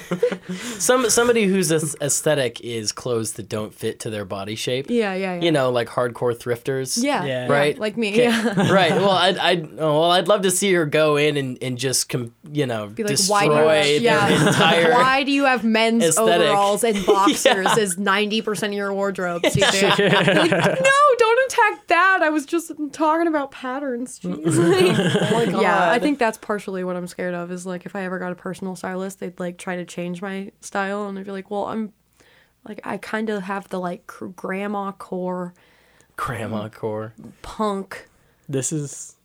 some somebody whose aes- aesthetic is clothes that don't fit to their body shape. yeah yeah yeah You know, like hardcore thrifters. yeah, Yeah. yeah, Right. like me Okay. yeah right. Well, I'd, I'd oh, well, I'd love to see her go in and, and just com- you know be like, destroy why do you have, their yeah, entire. why do you have men's aesthetic. overalls and boxers as ninety percent of your wardrobe? CJ? You're like, no, don't attack that. I was just talking about patterns. Jeez. Like, Oh Yeah, I think that's partially what I'm scared of. Is like if I ever got a personal stylist, they'd like try to change my style, and I'd be like, well, I'm like I kind of have the like cr- grandma core Grandma core. punk. This is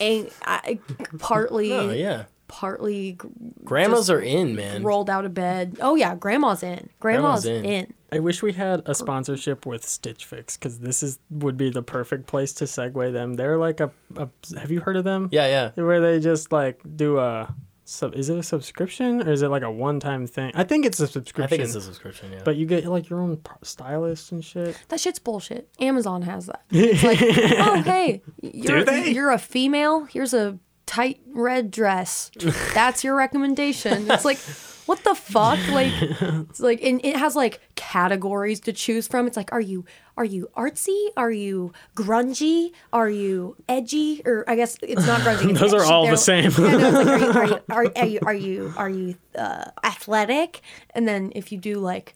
Ain't I, partly Oh yeah. Partly Grandmas are in, man. rolled out of bed. Oh yeah, grandma's in. Grandma's, Grandma's in. in. I wish we had a sponsorship with Stitch Fix because this is would be the perfect place to segue them. They're like a, a have you heard of them? Yeah, yeah. Where they just like do a sub. Is it a subscription or is it like a one time thing? I think it's a subscription. I think it's a subscription. Yeah. But you get like your own p- stylist and shit. That shit's bullshit. Amazon has that. It's like, oh hey, you're, they? you're a female. Here's a tight red dress. That's your recommendation. It's like, what the fuck? Like, it's like, and it has like categories to choose from. It's like, are you are you artsy? Are you grungy? Are you edgy? Or I guess it's not grungy. it's Those are all the They're- same. Yeah, no, like, are you are you are you are you are you uh, athletic? And then if you do like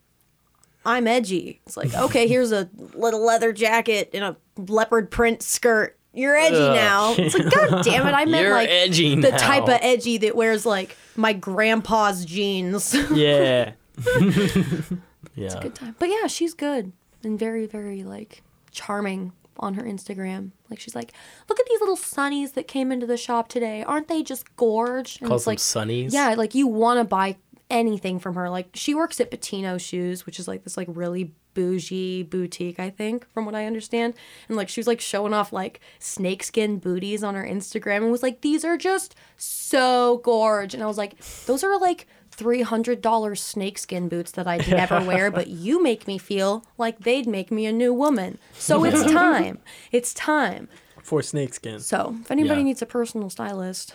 I'm edgy. It's like, okay, here's a little leather jacket and a leopard print skirt. You're edgy Ugh. now. It's like, god damn it, I meant You're like edgy the now. type of edgy that wears like my grandpa's jeans. Yeah. yeah. It's a good time. But yeah, she's good and very, very like charming on her Instagram. Like she's like, look at these little sunnies that came into the shop today. Aren't they just gorge? And Calls it's them like sunnies. Yeah, like you want to buy anything from her. Like she works at Patino Shoes, which is like this like really bougie boutique, I think, from what I understand. And like she was like showing off like snakeskin booties on her Instagram and was like, these are just so gorge. And I was like, those are like three hundred dollars snakeskin boots that I'd never wear, but you make me feel like they'd make me a new woman. So it's time. It's time. For snakeskin. So if anybody Yeah. needs a personal stylist,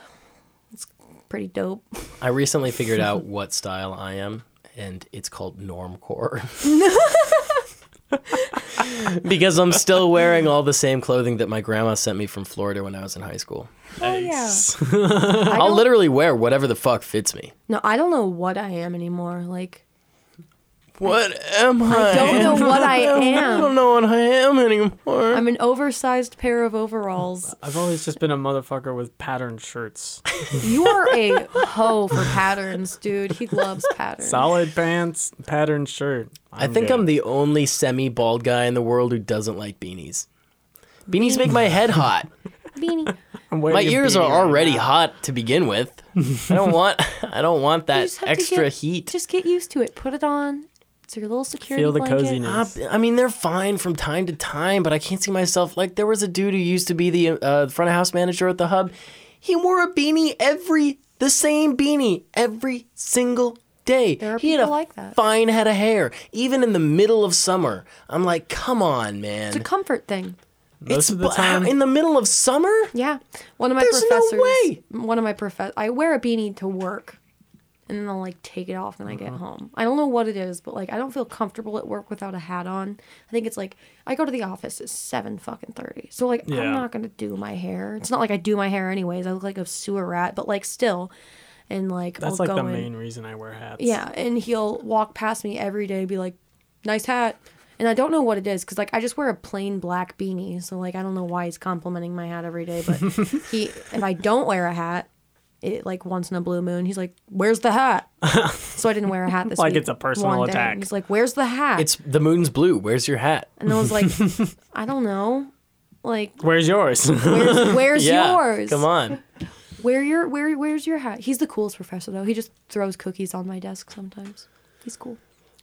it's pretty dope. I recently figured out what style I am, and it's called normcore. because I'm still wearing all the same clothing that my grandma sent me from Florida when I was in high school. Oh yeah. Nice. I I'll literally wear whatever the fuck fits me. No, I don't know what I am anymore. Like, What am I? I don't know what I am. I am. don't know what I am anymore. I'm an oversized pair of overalls. I've always just been a motherfucker with patterned shirts. You are a hoe for patterns, dude. He loves patterns. Solid pants, patterned shirt. I think good. I'm the only semi bald guy in the world who doesn't like beanies. Beanies make my head hot. Beanie. My ears are beanie right already now. hot to begin with. I don't want I don't want that just have to extra get- heat. Just get used to it. Put it on. It's your little security Feel the blanket. coziness. Uh, I mean, they're fine from time to time, but I can't see myself. Like, there was a dude who used to be the uh, front of house manager at the hub. He wore a beanie every, the same beanie every single day. There are he had a people like that. fine head of hair, even in the middle of summer. I'm like, come on, man. It's a comfort thing. Most of the time, in the middle of summer. Yeah. One of my There's no way. One of my professors. I wear a beanie to work, and then I'll like take it off when I Uh-huh. get home. I don't know what it is, but like I don't feel comfortable at work without a hat on. I think it's like I go to the office at seven fucking thirty, so like Yeah. I'm not gonna do my hair. It's not like I do my hair anyways. I look like a sewer rat, but like still, and like that's I'll like go the in. main reason I wear hats. Yeah, and he'll walk past me every day, be like, "Nice hat," and I don't know what it is because like I just wear a plain black beanie, so like I don't know why he's complimenting my hat every day. But he, if I don't wear a hat, it like once in a blue moon, he's like, "Where's the hat?" so I didn't wear a hat this Like week. it's a personal one day. attack. He's like, "Where's the hat?" It's the moon's blue. Where's your hat? and I was like, "I don't know." Like, Where's yours? where's, where's yeah, yours? come on. Where your where where's your hat? He's the coolest professor though. He just throws cookies on my desk sometimes. He's cool.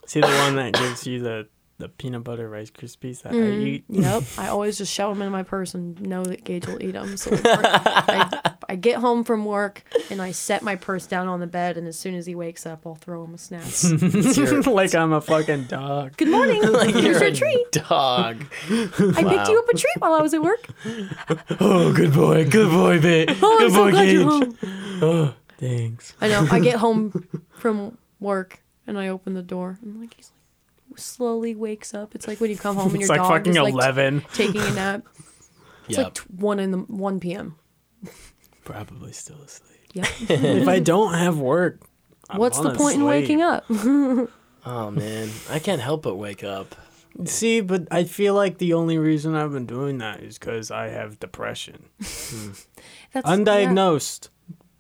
See the one that gives you the the peanut butter rice krispies that I mm, eat. Yep. I always just shove them in my purse and know that Gage will eat them. So I, I get home from work and I set my purse down on the bed, and as soon as he wakes up, I'll throw him a snack. Like I'm a fucking dog. Good morning. Here's you're your a treat. dog. I picked you up a treat while I was at work. Oh, good boy, good boy, babe. Oh, I'm good so boy, glad you're Gage. home. Oh, thanks. I know. I get home from work and I open the door. and like he's like slowly wakes up. It's like when you come home and It's your like dog fucking is like t- eleven. taking a nap. It's Yep. like t- one in the one p.m. Probably still asleep. Yep. if I don't have work, I What's the wanna point in waking up? oh man, I can't help but wake up. See, but I feel like the only reason I've been doing that is because I have depression, hmm. That's yeah. undiagnosed.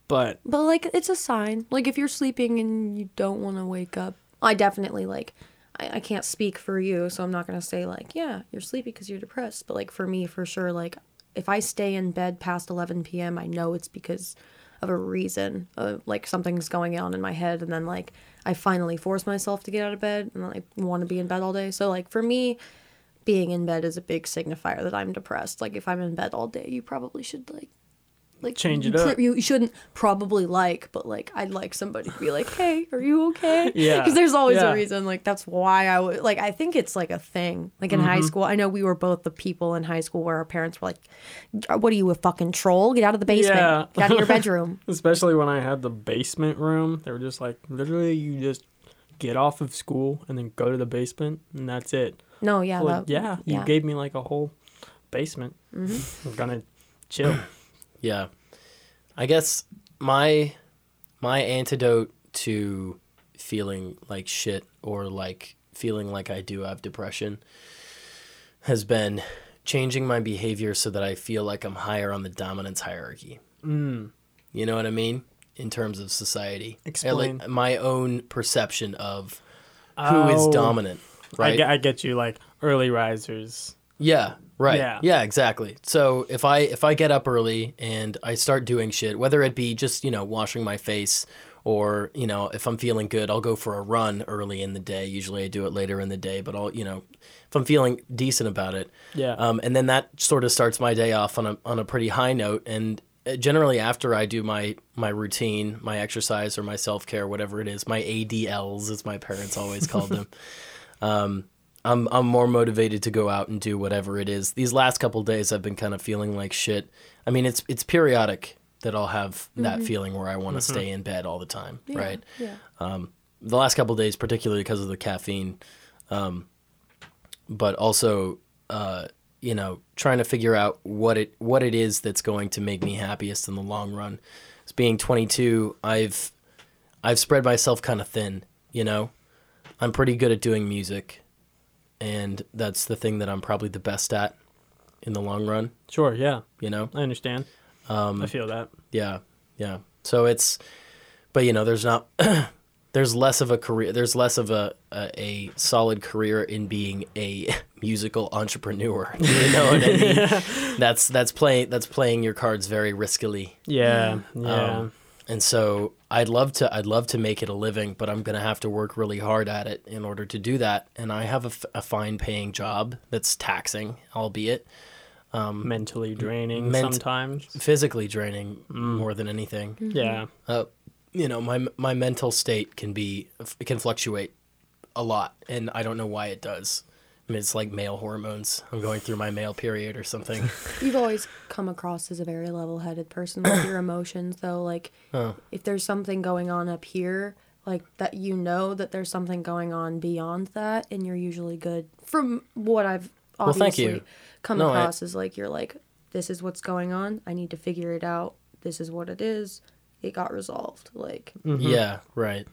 But But like it's a sign. Like if you're sleeping and you don't want to wake up, I definitely like. I, I can't speak for you, so I'm not gonna say like, yeah, you're sleepy because you're depressed. But like for me, for sure, like if I stay in bed past 11 p.m., I know it's because of a reason. Uh, like something's going on in my head, and then like I finally force myself to get out of bed, and I want to be in bed all day. So like for me, being in bed is a big signifier that I'm depressed. Like if I'm in bed all day, you probably should like like Change it up. You shouldn't probably like, but like I'd like somebody to be like, "Hey, are you okay?" Yeah. because there's always Yeah. a reason. Like that's why I would like. I think it's like a thing. Like in Mm-hmm. high school, I know we were both the people in high school where our parents were like, "What are you a fucking troll? Get out of the basement. Yeah. Get out of your bedroom." especially when I had the basement room, they were just like, literally, you just get off of school and then go to the basement, and that's it. No, yeah, Like, that- yeah, you yeah. gave me like a whole basement. Mm-hmm. I'm gonna chill. Yeah. I guess my my antidote to feeling like shit or like feeling like I do have depression has been changing my behavior so that I feel like I'm higher on the dominance hierarchy. Mm. You know what I mean? In terms of society. Explain. like my own perception of who is Oh, dominant, I, right? get, I get you, like early risers. Yeah, right. Yeah. Yeah. exactly. So if I if I get up early and I start doing shit, whether it be just, you know, washing my face or, you know, if I'm feeling good, I'll go for a run early in the day. Usually I do it later in the day, but I'll, you know, if I'm feeling decent about it. Yeah. Um, and then that sort of starts my day off on a on a pretty high note and uh, generally after I do my my routine, my exercise or my self-care, whatever it is, my ADLs as my parents always called them. Um, I'm I'm more motivated to go out and do whatever it is. These last couple days I've been kind of feeling like shit. I mean, it's it's periodic that I'll have that feeling where I want to stay in bed all the time, right? Yeah. Um, The last couple days particularly because of the caffeine. Um, but also uh, you know, trying to figure out what it what it is that's going to make me happiest in the long run. As being 22, I've I've spread myself kind of thin, you know. I'm pretty good at doing music, and that's the thing that I'm probably the best at in the long run, Sure, yeah. you know. I understand. Um, I feel that. yeah, yeah. So it's, but you know, there's not, there's less of a career, there's less of a, a a solid career in being a musical entrepreneur. You know what I mean? That's that's playing that's playing your cards very riskily. Yeah, yeah. Um, and so I'd love to I'd love to make it a living, but I'm gonna have to work really hard at it in order to do that. And I have a, f- a fine paying job that's taxing, albeit um, Mentally draining ment- sometimes. physically draining mm. more than anything. Mm-hmm. Yeah. Uh, you know, my my mental state can be can fluctuate a lot, and I don't know why it does. I mean, it's like male hormones. I'm going through my male period or something. You've always come across as a very level-headed person with your emotions, though. Like, if there's something going on up here, like that, you know that there's something going on beyond that, and you're usually good. From what I've Well, obviously thank you. come No, I- across, is like you're like, this is what's going on. I need to figure it out. This is what it is. It got resolved. Like, Yeah, right.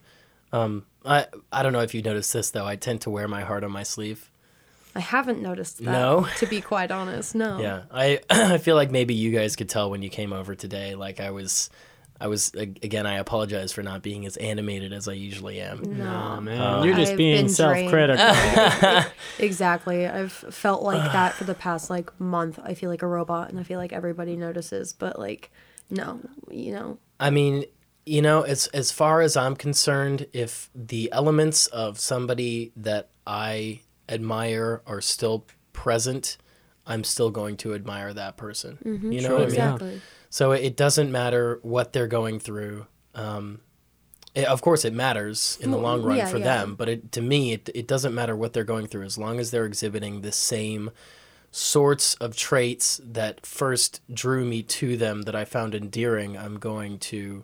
Um, I I don't know if you noticed this though. I tend to wear my heart on my sleeve. I haven't noticed that. No? to be quite honest, no. Yeah, I I feel like maybe you guys could tell when you came over today. Like I was, I was again. I apologize for not being as animated as I usually am. No, man, you're just I've being self-critical. Exactly. I've felt like that for the past like month. I feel like a robot and I feel like everybody notices, but like no, you know. I mean, you know, as as far as I'm concerned, if the elements of somebody that I admire are still present, I'm still going to admire that person. You know Sure, what I mean? Exactly. So it doesn't matter what they're going through. Um, it- of course, it matters in the long run yeah, for yeah. them, but it, to me, it, it doesn't matter what they're going through as long as they're exhibiting the same sorts of traits that first drew me to them that I found endearing. I'm going to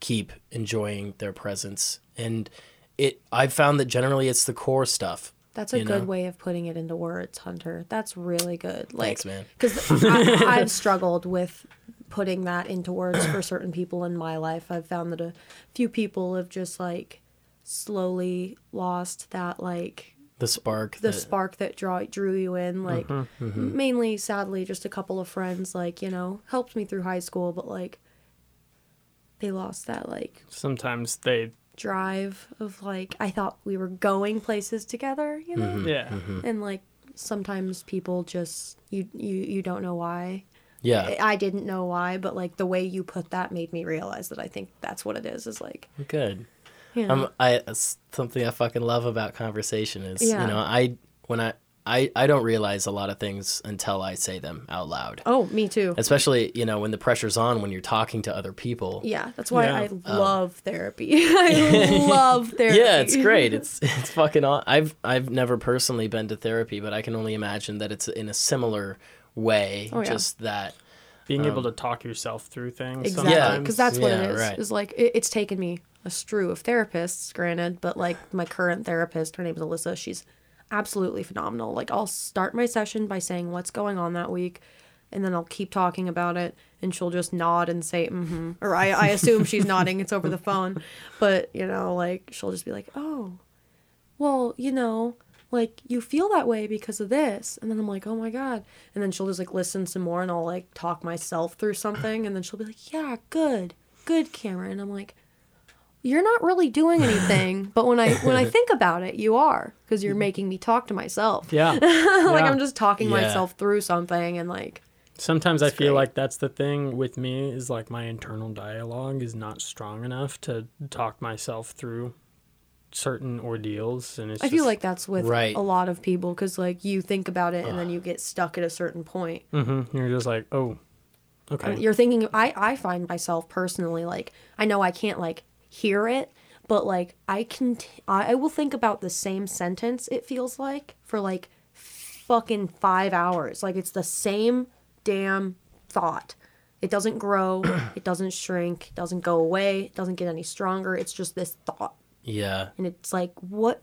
keep enjoying their presence, and it. I've found that generally it's the core stuff. That's a you good know? way of putting it into words, Hunter. That's really good. Like, Thanks, man. Because I've struggled with putting that into words for certain people in my life. I've found that a few people have just like slowly lost that like The spark. the that- spark that draw drew you in mm-hmm, like mm-hmm. mainly sadly just a couple of friends like you know helped me through high school but like they lost that like Sometimes they, drive of like i thought we were going places together you know yeah. and like sometimes people just you you you don't know why Yeah. i didn't know why but like the way you put that made me realize that i think that's what it is is like Good. you know Um, I it's something I fucking love about conversation is Yeah. you know I when I I I don't realize a lot of things until I say them out loud. oh me too Especially you know when the pressure's on when you're talking to other people. yeah that's why Yeah. i um, love therapy i love therapy Yeah, it's great. It's it's fucking. Aw- I've I've never personally been to therapy, but I can only imagine that it's in a similar way. Oh, yeah. Just that. Being able um, to talk yourself through things. Exactly, Yeah. because that's what Yeah, it is. right. Is like it, it's taken me a strew of therapists, granted, but like my current therapist, her name is Alyssa. She's absolutely phenomenal. Like I'll start my session by saying what's going on that week, and then I'll keep talking about it, and she'll just nod and say mm-hmm, or I I assume she's nodding. It's over the phone, but you know, like she'll just be like, oh, well, you know. Like you feel that way because of this, and then I'm like, oh my god, and then she'll just like listen some more, and I'll like talk myself through something, and then she'll be like, yeah, good, good, Cameron, and I'm like, you're not really doing anything, but when I when I think about it, you are because you're making me talk to myself. Yeah. like Yeah. I'm just talking Yeah. myself through something, and like, Sometimes I feel great. like that's the thing with me is like my internal dialogue is not strong enough to talk myself through certain ordeals, and it's. I feel like that's with Right. a lot of people because like you think about it and then you get stuck at a certain point. Mhm, you're just like, oh, okay. you're thinking I I find myself personally like I know I can't like hear it, but like I can t- I will think about the same sentence it feels like for like fucking 5 hours. Like it's the same damn thought. It doesn't grow, it doesn't shrink, it doesn't go away, it doesn't get any stronger. It's just this thought. Yeah. And it's like what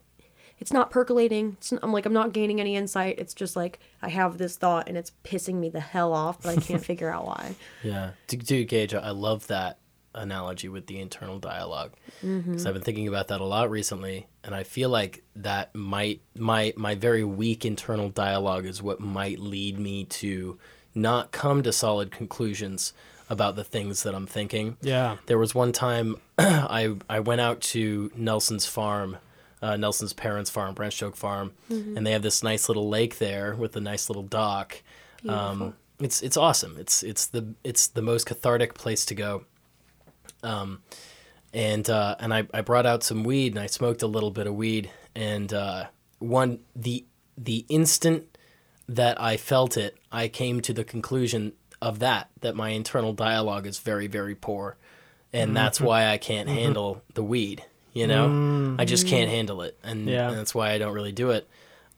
it's not percolating. It's, I'm like I'm not gaining any insight. It's just like I have this thought and it's pissing me the hell off, but I can't figure out why. Yeah, dude, Gage, I love that analogy with the internal dialogue because I've been thinking about that a lot recently, and I feel like that might my my very weak internal dialogue is what might lead me to not come to solid conclusions about the things that I'm thinking. Yeah. There was one time I I went out to Nelson's farm, uh, Nelson's parents' farm, Branched Oak Farm, and they have this nice little lake there with a nice little dock. Um, it's it's awesome. It's it's the it's the most cathartic place to go. Um, and uh, and I, I brought out some weed and I smoked a little bit of weed and uh, one the the instant that I felt it, I came to the conclusion of that that my internal dialogue is very very poor, and that's why I can't handle the weed. You know, I just can't handle it, and, Yeah. and that's why I don't really do it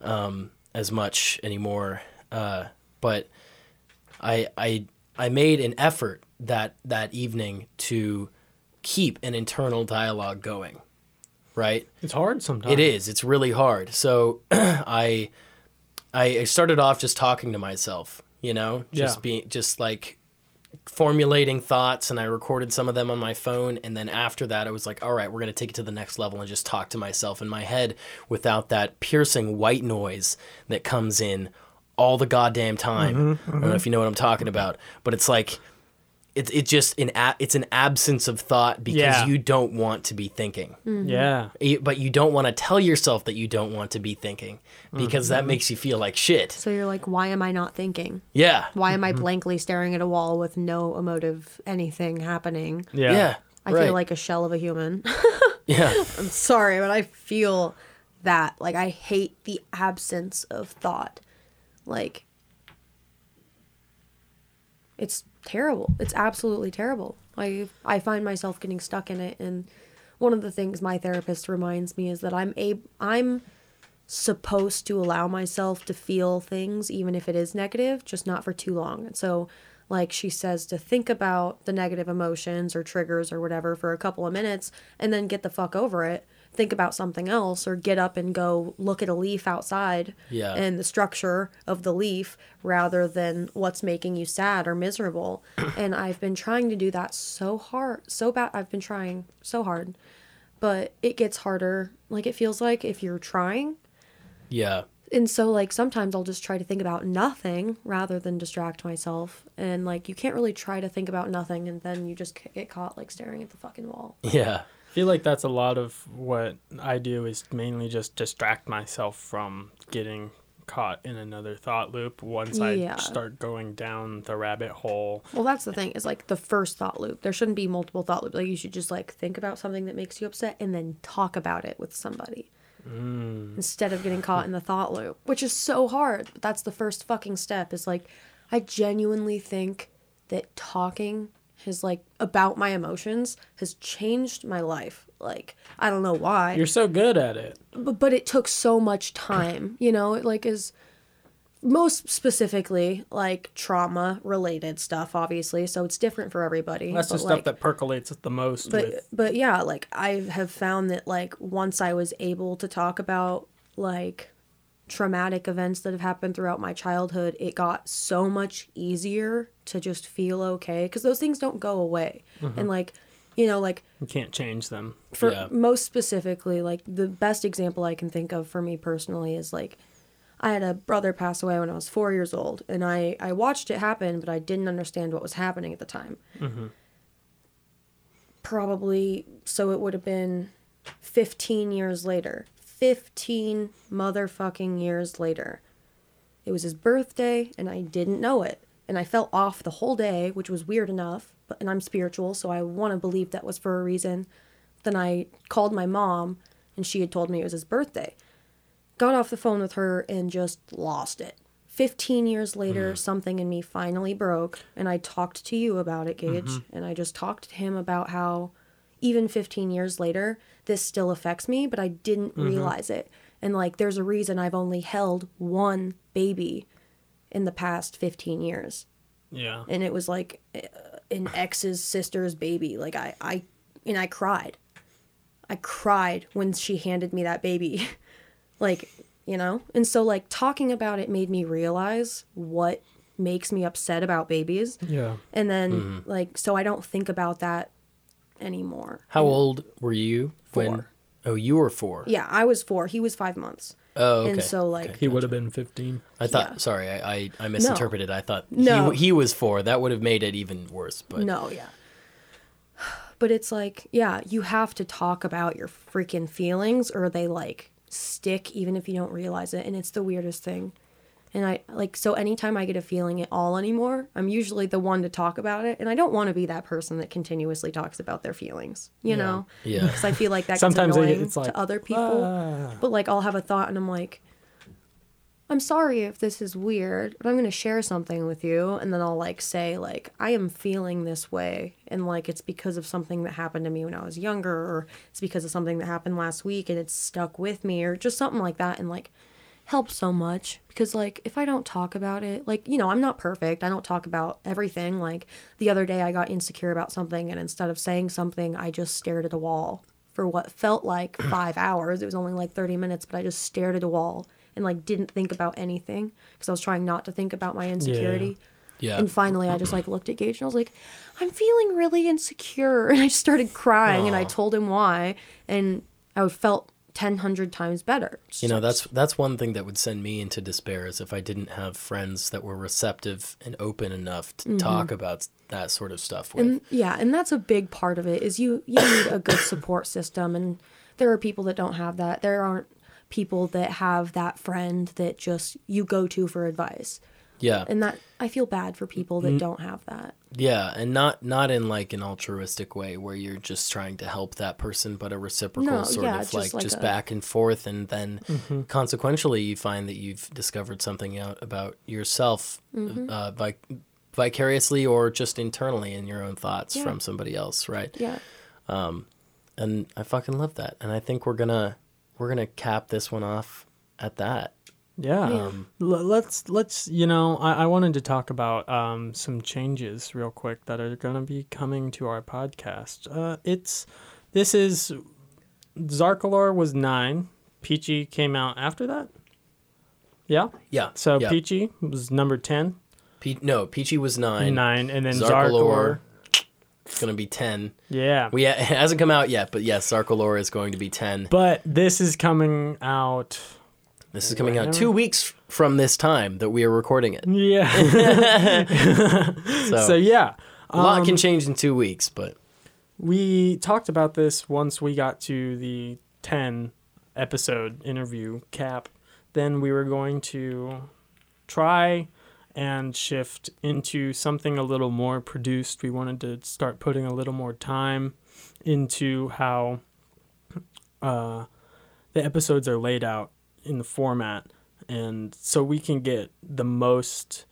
um, as much anymore. Uh, but I I I made an effort that that evening to keep an internal dialogue going, right? It's hard sometimes. It is. It's really hard. So I I started off just talking to myself, you know, just Yeah. being just like formulating thoughts and I recorded some of them on my phone and then after that I was like, all right, we're going to take it to the next level and just talk to myself in my head without that piercing white noise that comes in all the goddamn time. Mm-hmm, I don't know mm-hmm. if you know what I'm talking about, but it's like it's it just an a- it's an absence of thought because Yeah. you don't want to be thinking. Yeah. You- but you don't want to tell yourself that you don't want to be thinking because that makes you feel like shit. So you're like, why am I not thinking? Yeah. Why am I Mm-hmm. blankly staring at a wall with no emotive anything happening? Yeah. Yeah. I right. feel like a shell of a human. yeah. I'm sorry, but I feel that. Like, I hate the absence of thought. Like, it's terrible. It's absolutely terrible. I I find myself getting stuck in it, and one of the things my therapist reminds me is that I'm a I'm supposed to allow myself to feel things, even if it is negative, just not for too long. And so, like she says, to think about the negative emotions or triggers or whatever for a couple of minutes, and then get the fuck over it. Think about something else, or get up and go look at a leaf outside Yeah. and the structure of the leaf rather than what's making you sad or miserable. and I've been trying to do that so hard, so bad. I've been trying so hard, but it gets harder. Like it feels like if you're trying. Yeah. And so, like, sometimes I'll just try to think about nothing rather than distract myself. And, like, you can't really try to think about nothing and then you just get caught, like, staring at the fucking wall. Yeah. I feel like that's a lot of what I do is mainly just distract myself from getting caught in another thought loop once Yeah. I start going down the rabbit hole. Well, that's the thing, is like the first thought loop. There shouldn't be multiple thought loops. Like, you should just, like, think about something that makes you upset and then talk about it with somebody. Mm. Instead of getting caught in the thought loop, which is so hard. But that's the first fucking step, is like, I genuinely think that talking has, like, about my emotions has changed my life. Like, I don't know why. You're so good at it. but, but it took so much time you know it like is most specifically like trauma related stuff obviously so it's different for everybody That's the stuff like, that percolates the most but with but yeah like i have found that like once i was able to talk about like traumatic events that have happened throughout my childhood it got so much easier to just feel okay because those things don't go away. Mm-hmm. And like you know like you can't change them. for Yeah. most specifically like the best example i can think of for me personally is like i had a brother pass away when i was four years old and i i watched it happen but i didn't understand what was happening at the time. Mm-hmm. Probably so it would have been 15 years later 15 motherfucking years later it was his birthday and I didn't know it. And I felt off the whole day, which was weird enough, but and I'm spiritual, so I want to believe that was for a reason. Then I called my mom and she had told me it was his birthday. Got off the phone with her and just lost it. 15 years later, mm-hmm. something in me finally broke and I talked to you about it, Gage, mm-hmm. and I just talked to him about how even 15 years later, this still affects me, but I didn't realize it. And like, there's a reason I've only held one baby in the past 15 years. Yeah. And it was like uh, an ex's sister's baby. Like, I, I, and I cried. I cried when she handed me that baby. like, you know? And so, like, talking about it made me realize what makes me upset about babies. Yeah. And then, like, so I don't think about that anymore. How old were you when? Four. Oh, you were four. Yeah, I was four. He was five months. Oh, okay. And so, like, He would have been 15. I thought. yeah. Sorry, I, I, I misinterpreted. I thought No. he, he was four. That would have made it even worse. But No, yeah. But it's like, yeah, you have to talk about your freaking feelings or they like stick even if you don't realize it. And it's the weirdest thing. And I like so anytime I get a feeling at all anymore, I'm usually the one to talk about it, and I don't want to be that person that continuously talks about their feelings, you know? Yeah. Because I feel like that Sometimes gets annoying it's like, to other people. "Ah." But like I'll have a thought and I'm like, I'm sorry if this is weird, but I'm gonna share something with you, and then I'll like say like I am feeling this way, and like it's because of something that happened to me when I was younger, or it's because of something that happened last week and it's stuck with me, or just something like that, and like helps so much because like if I don't talk about it, like you know I'm not perfect, I don't talk about everything. Like the other day I got insecure about something, and instead of saying something, I just stared at a wall for what felt like five hours. It was only like 30 minutes, but I just stared at a wall and like didn't think about anything because I was trying not to think about my insecurity. Yeah. And finally, I just like looked at Gage and I was like, I'm feeling really insecure. And I just started crying and I told him why. And I felt 10, 100 times better. You know, that's that's one thing that would send me into despair is if I didn't have friends that were receptive and open enough to talk about that sort of stuff with. Mm-hmm. and yeah and that's a big part of it is you you need a good support system and there are people that don't have that there aren't people that have that friend that just you go to for advice yeah. and that i feel bad for people Mm-hmm. that don't have that Yeah, and not not in like an altruistic way where you're just trying to help that person, but a reciprocal No, sort yeah, of it's like just like just a- back and forth, and then Mm-hmm. consequentially you find that you've discovered something out about yourself, Mm-hmm. uh, vic- vicariously or just internally in your own thoughts Yeah. from somebody else, right? yeah And I fucking love that, and I think we're gonna we're gonna cap this one off at that. Yeah. Yeah. Um, let's let's you know I, I wanted to talk about um, some changes real quick that are going to be coming to our podcast. Uh, it's this is Zarkalor was nine. Peachy came out after that. Yeah. Yeah. So yeah. Peachy was number ten. Pe- no, Peachy was nine. Nine, and then Zarkalor Zarkalor. is gonna be ten. Yeah. We it hasn't come out yet, but yes, Zarkalor is going to be ten. but this is coming out. This is coming out two weeks from this time that we are recording it. Yeah. So, so yeah. a lot um, can change in two weeks, but We talked about this once we got to the 10 episode interview cap. Then we were going to try and shift into something a little more produced. We wanted to start putting a little more time into how uh, the episodes are laid out in the format. And so we can get the most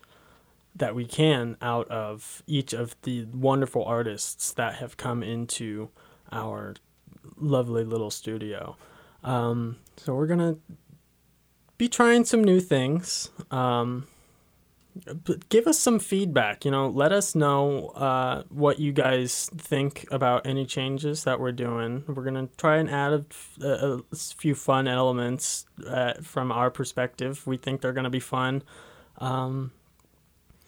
that we can out of each of the wonderful artists that have come into our lovely little studio. Um, so we're gonna be trying some new things. Um, give us some feedback. You know, let us know uh, what you guys think about any changes that we're doing. We're gonna try and add a, a, a few fun elements uh, from our perspective. We think they're gonna be fun. Um,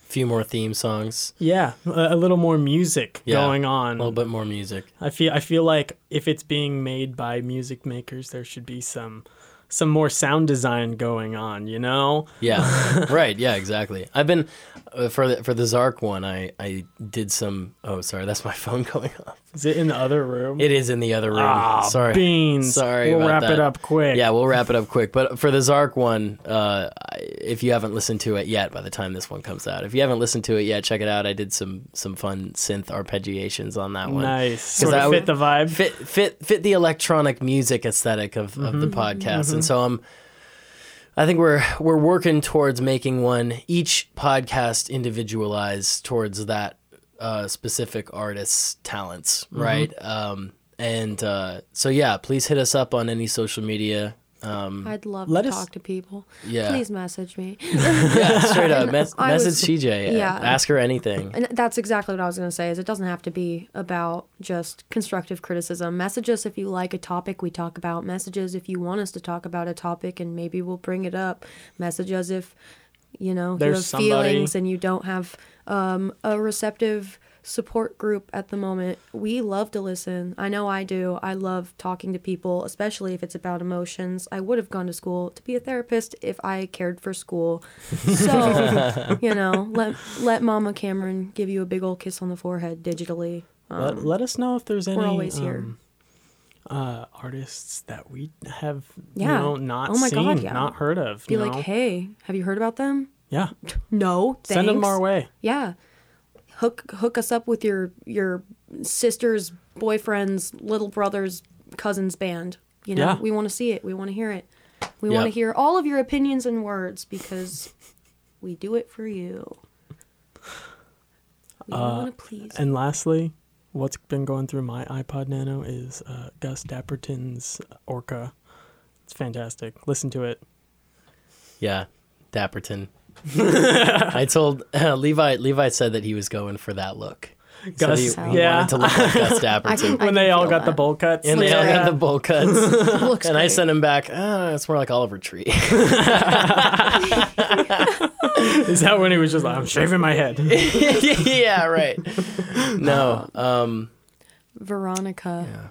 a few more theme songs, yeah, a, a little more music Yeah, going on. a little bit more music. I feel I feel like if it's being made by music makers, there should be some some more sound design going on. You know? Yeah, right. Yeah, exactly. I've been uh, for the for the Zark one. I I did some. Oh, sorry, that's my phone going off. Is it in the other room? It is in the other room. Ah, sorry. beans. Sorry We'll wrap it up quick. Yeah, we'll wrap it up quick. But for the Zark one, uh, if you haven't listened to it yet, by the time this one comes out, if you haven't listened to it yet, check it out. I did some some fun synth arpeggiations on that one. Nice. Sort I of would- fit the vibe. Fit fit fit the electronic music aesthetic of, of the podcast, and so I'm. I think we're we're working towards making one each podcast individualized towards that uh, specific artist's talents, right? Um, and uh, so yeah, please hit us up on any social media. Um, I'd love to us- talk to people. yeah, Please message me. yeah, straight up. Mes- I was- message CJ. yeah. ask her anything. And that's exactly what I was going to say is it doesn't have to be about just constructive criticism. Message us if you like a topic we talk about. Messages if you want us to talk about a topic and maybe we'll bring it up. Message us if you know you There's have somebody- feelings and you don't have um, a receptive support group at the moment. We love to listen. I know I do. I love talking to people, especially if it's about emotions. I would have gone to school to be a therapist if I cared for school. So, you know, let let Mama Cameron give you a big old kiss on the forehead digitally. Um, let, let us know if there's any We're always here. um, uh, artists that we have, Yeah. you know, not Oh my seen, God, yeah. not heard of. Be you like, know? hey, have you heard about them? yeah, No, thanks. send them our way. Yeah, hook hook us up with your your sister's boyfriend's little brother's cousin's band. You know, Yeah. we want to see it. We want to hear it. We Yep. want to hear all of your opinions and words because we do it for you. We want to please. And lastly, what's been going through my iPod Nano is uh, Gus Dapperton's Orca. It's fantastic. Listen to it. Yeah, Dapperton. I told uh, Levi. Levi said that he was going for that look. So he, he yeah. wanted to look like Gus I Dapperton. when they all feel got the bowl cuts. and they all got the bowl cuts. Looks and I sent him back. Ah, it's more like Oliver Tree. Is that when he was just like, I'm shaving my head? yeah, right. No. Um. Veronica Yeah.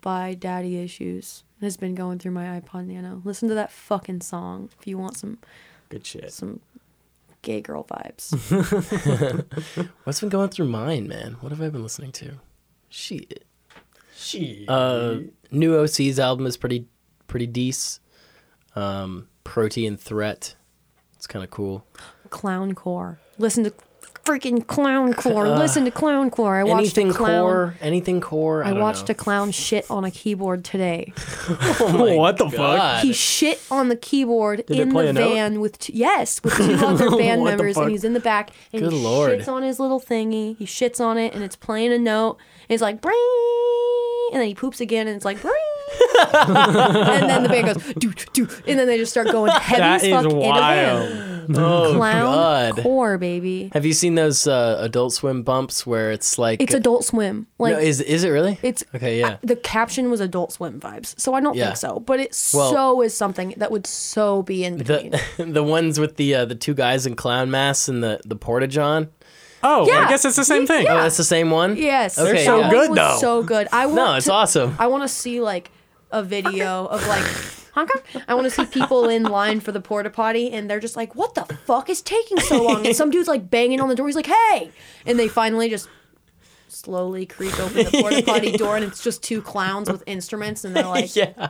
by Daddy Issues has been going through my iPod Nano. Listen to that fucking song if you want some Good shit. some gay girl vibes. What's been going through mine, man? What have I been listening to? Shit. Shit. Uh, new Osees album is pretty pretty decent. Um, Protean Threat. It's kind of cool. Clowncore. Listen to freaking Clowncore. Uh, Listen to Clowncore. I watched anything a clown. core, anything core. I, I watched know. a clown shit on a keyboard today. Oh what the fuck? He shit on the keyboard Did in the a note? van with two, yes, with two other band members, and he's in the back and Good he lord. shits on his little thingy. He shits on it, and it's playing a note. And it's like bring, and then he poops again, and it's like bring. and then the band goes do do, and then they just start going heavy That as fuck is in a van. wild. Oh Clown God. core, baby. Have you seen those uh, Adult Swim bumps where it's like? It's Adult Swim. Like no, is is it really? it's okay. Yeah. the caption was Adult Swim vibes, so I don't Yeah. think so. But it Well- so is something that would so be in between. The the ones with the uh, the two guys in clown masks and the the porta john. Oh, Yeah. I guess it's the same thing. Oh, that's the same one. Yes, Okay, that so one good, was though. So good. I want No, it's to, awesome. I want to see like a video of like. honk, honk. I want to see people in line for the porta potty, and they're just like, "What the fuck is taking so long?" And some dude's like banging on the door. He's like, "Hey!" And they finally just slowly creak open the porta potty door, and it's just two clowns with instruments, and they're like, yeah,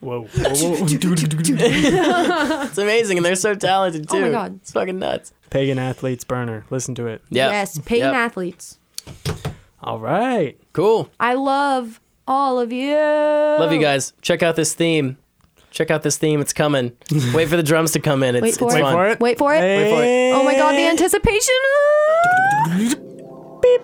Whoa. it's amazing, and they're so talented too. Oh my God. it's fucking nuts. Pagan athletes burner. Listen to it. Yeah. "Yes, pagan Yep. athletes. All right. Cool. I love all of you. Love you guys. Check out this theme. Check out this theme. It's coming. Wait for the drums to come in. It's, Wait for it's it. Wait for it. Wait for it. Wait for it. Oh my god, the anticipation. Beep.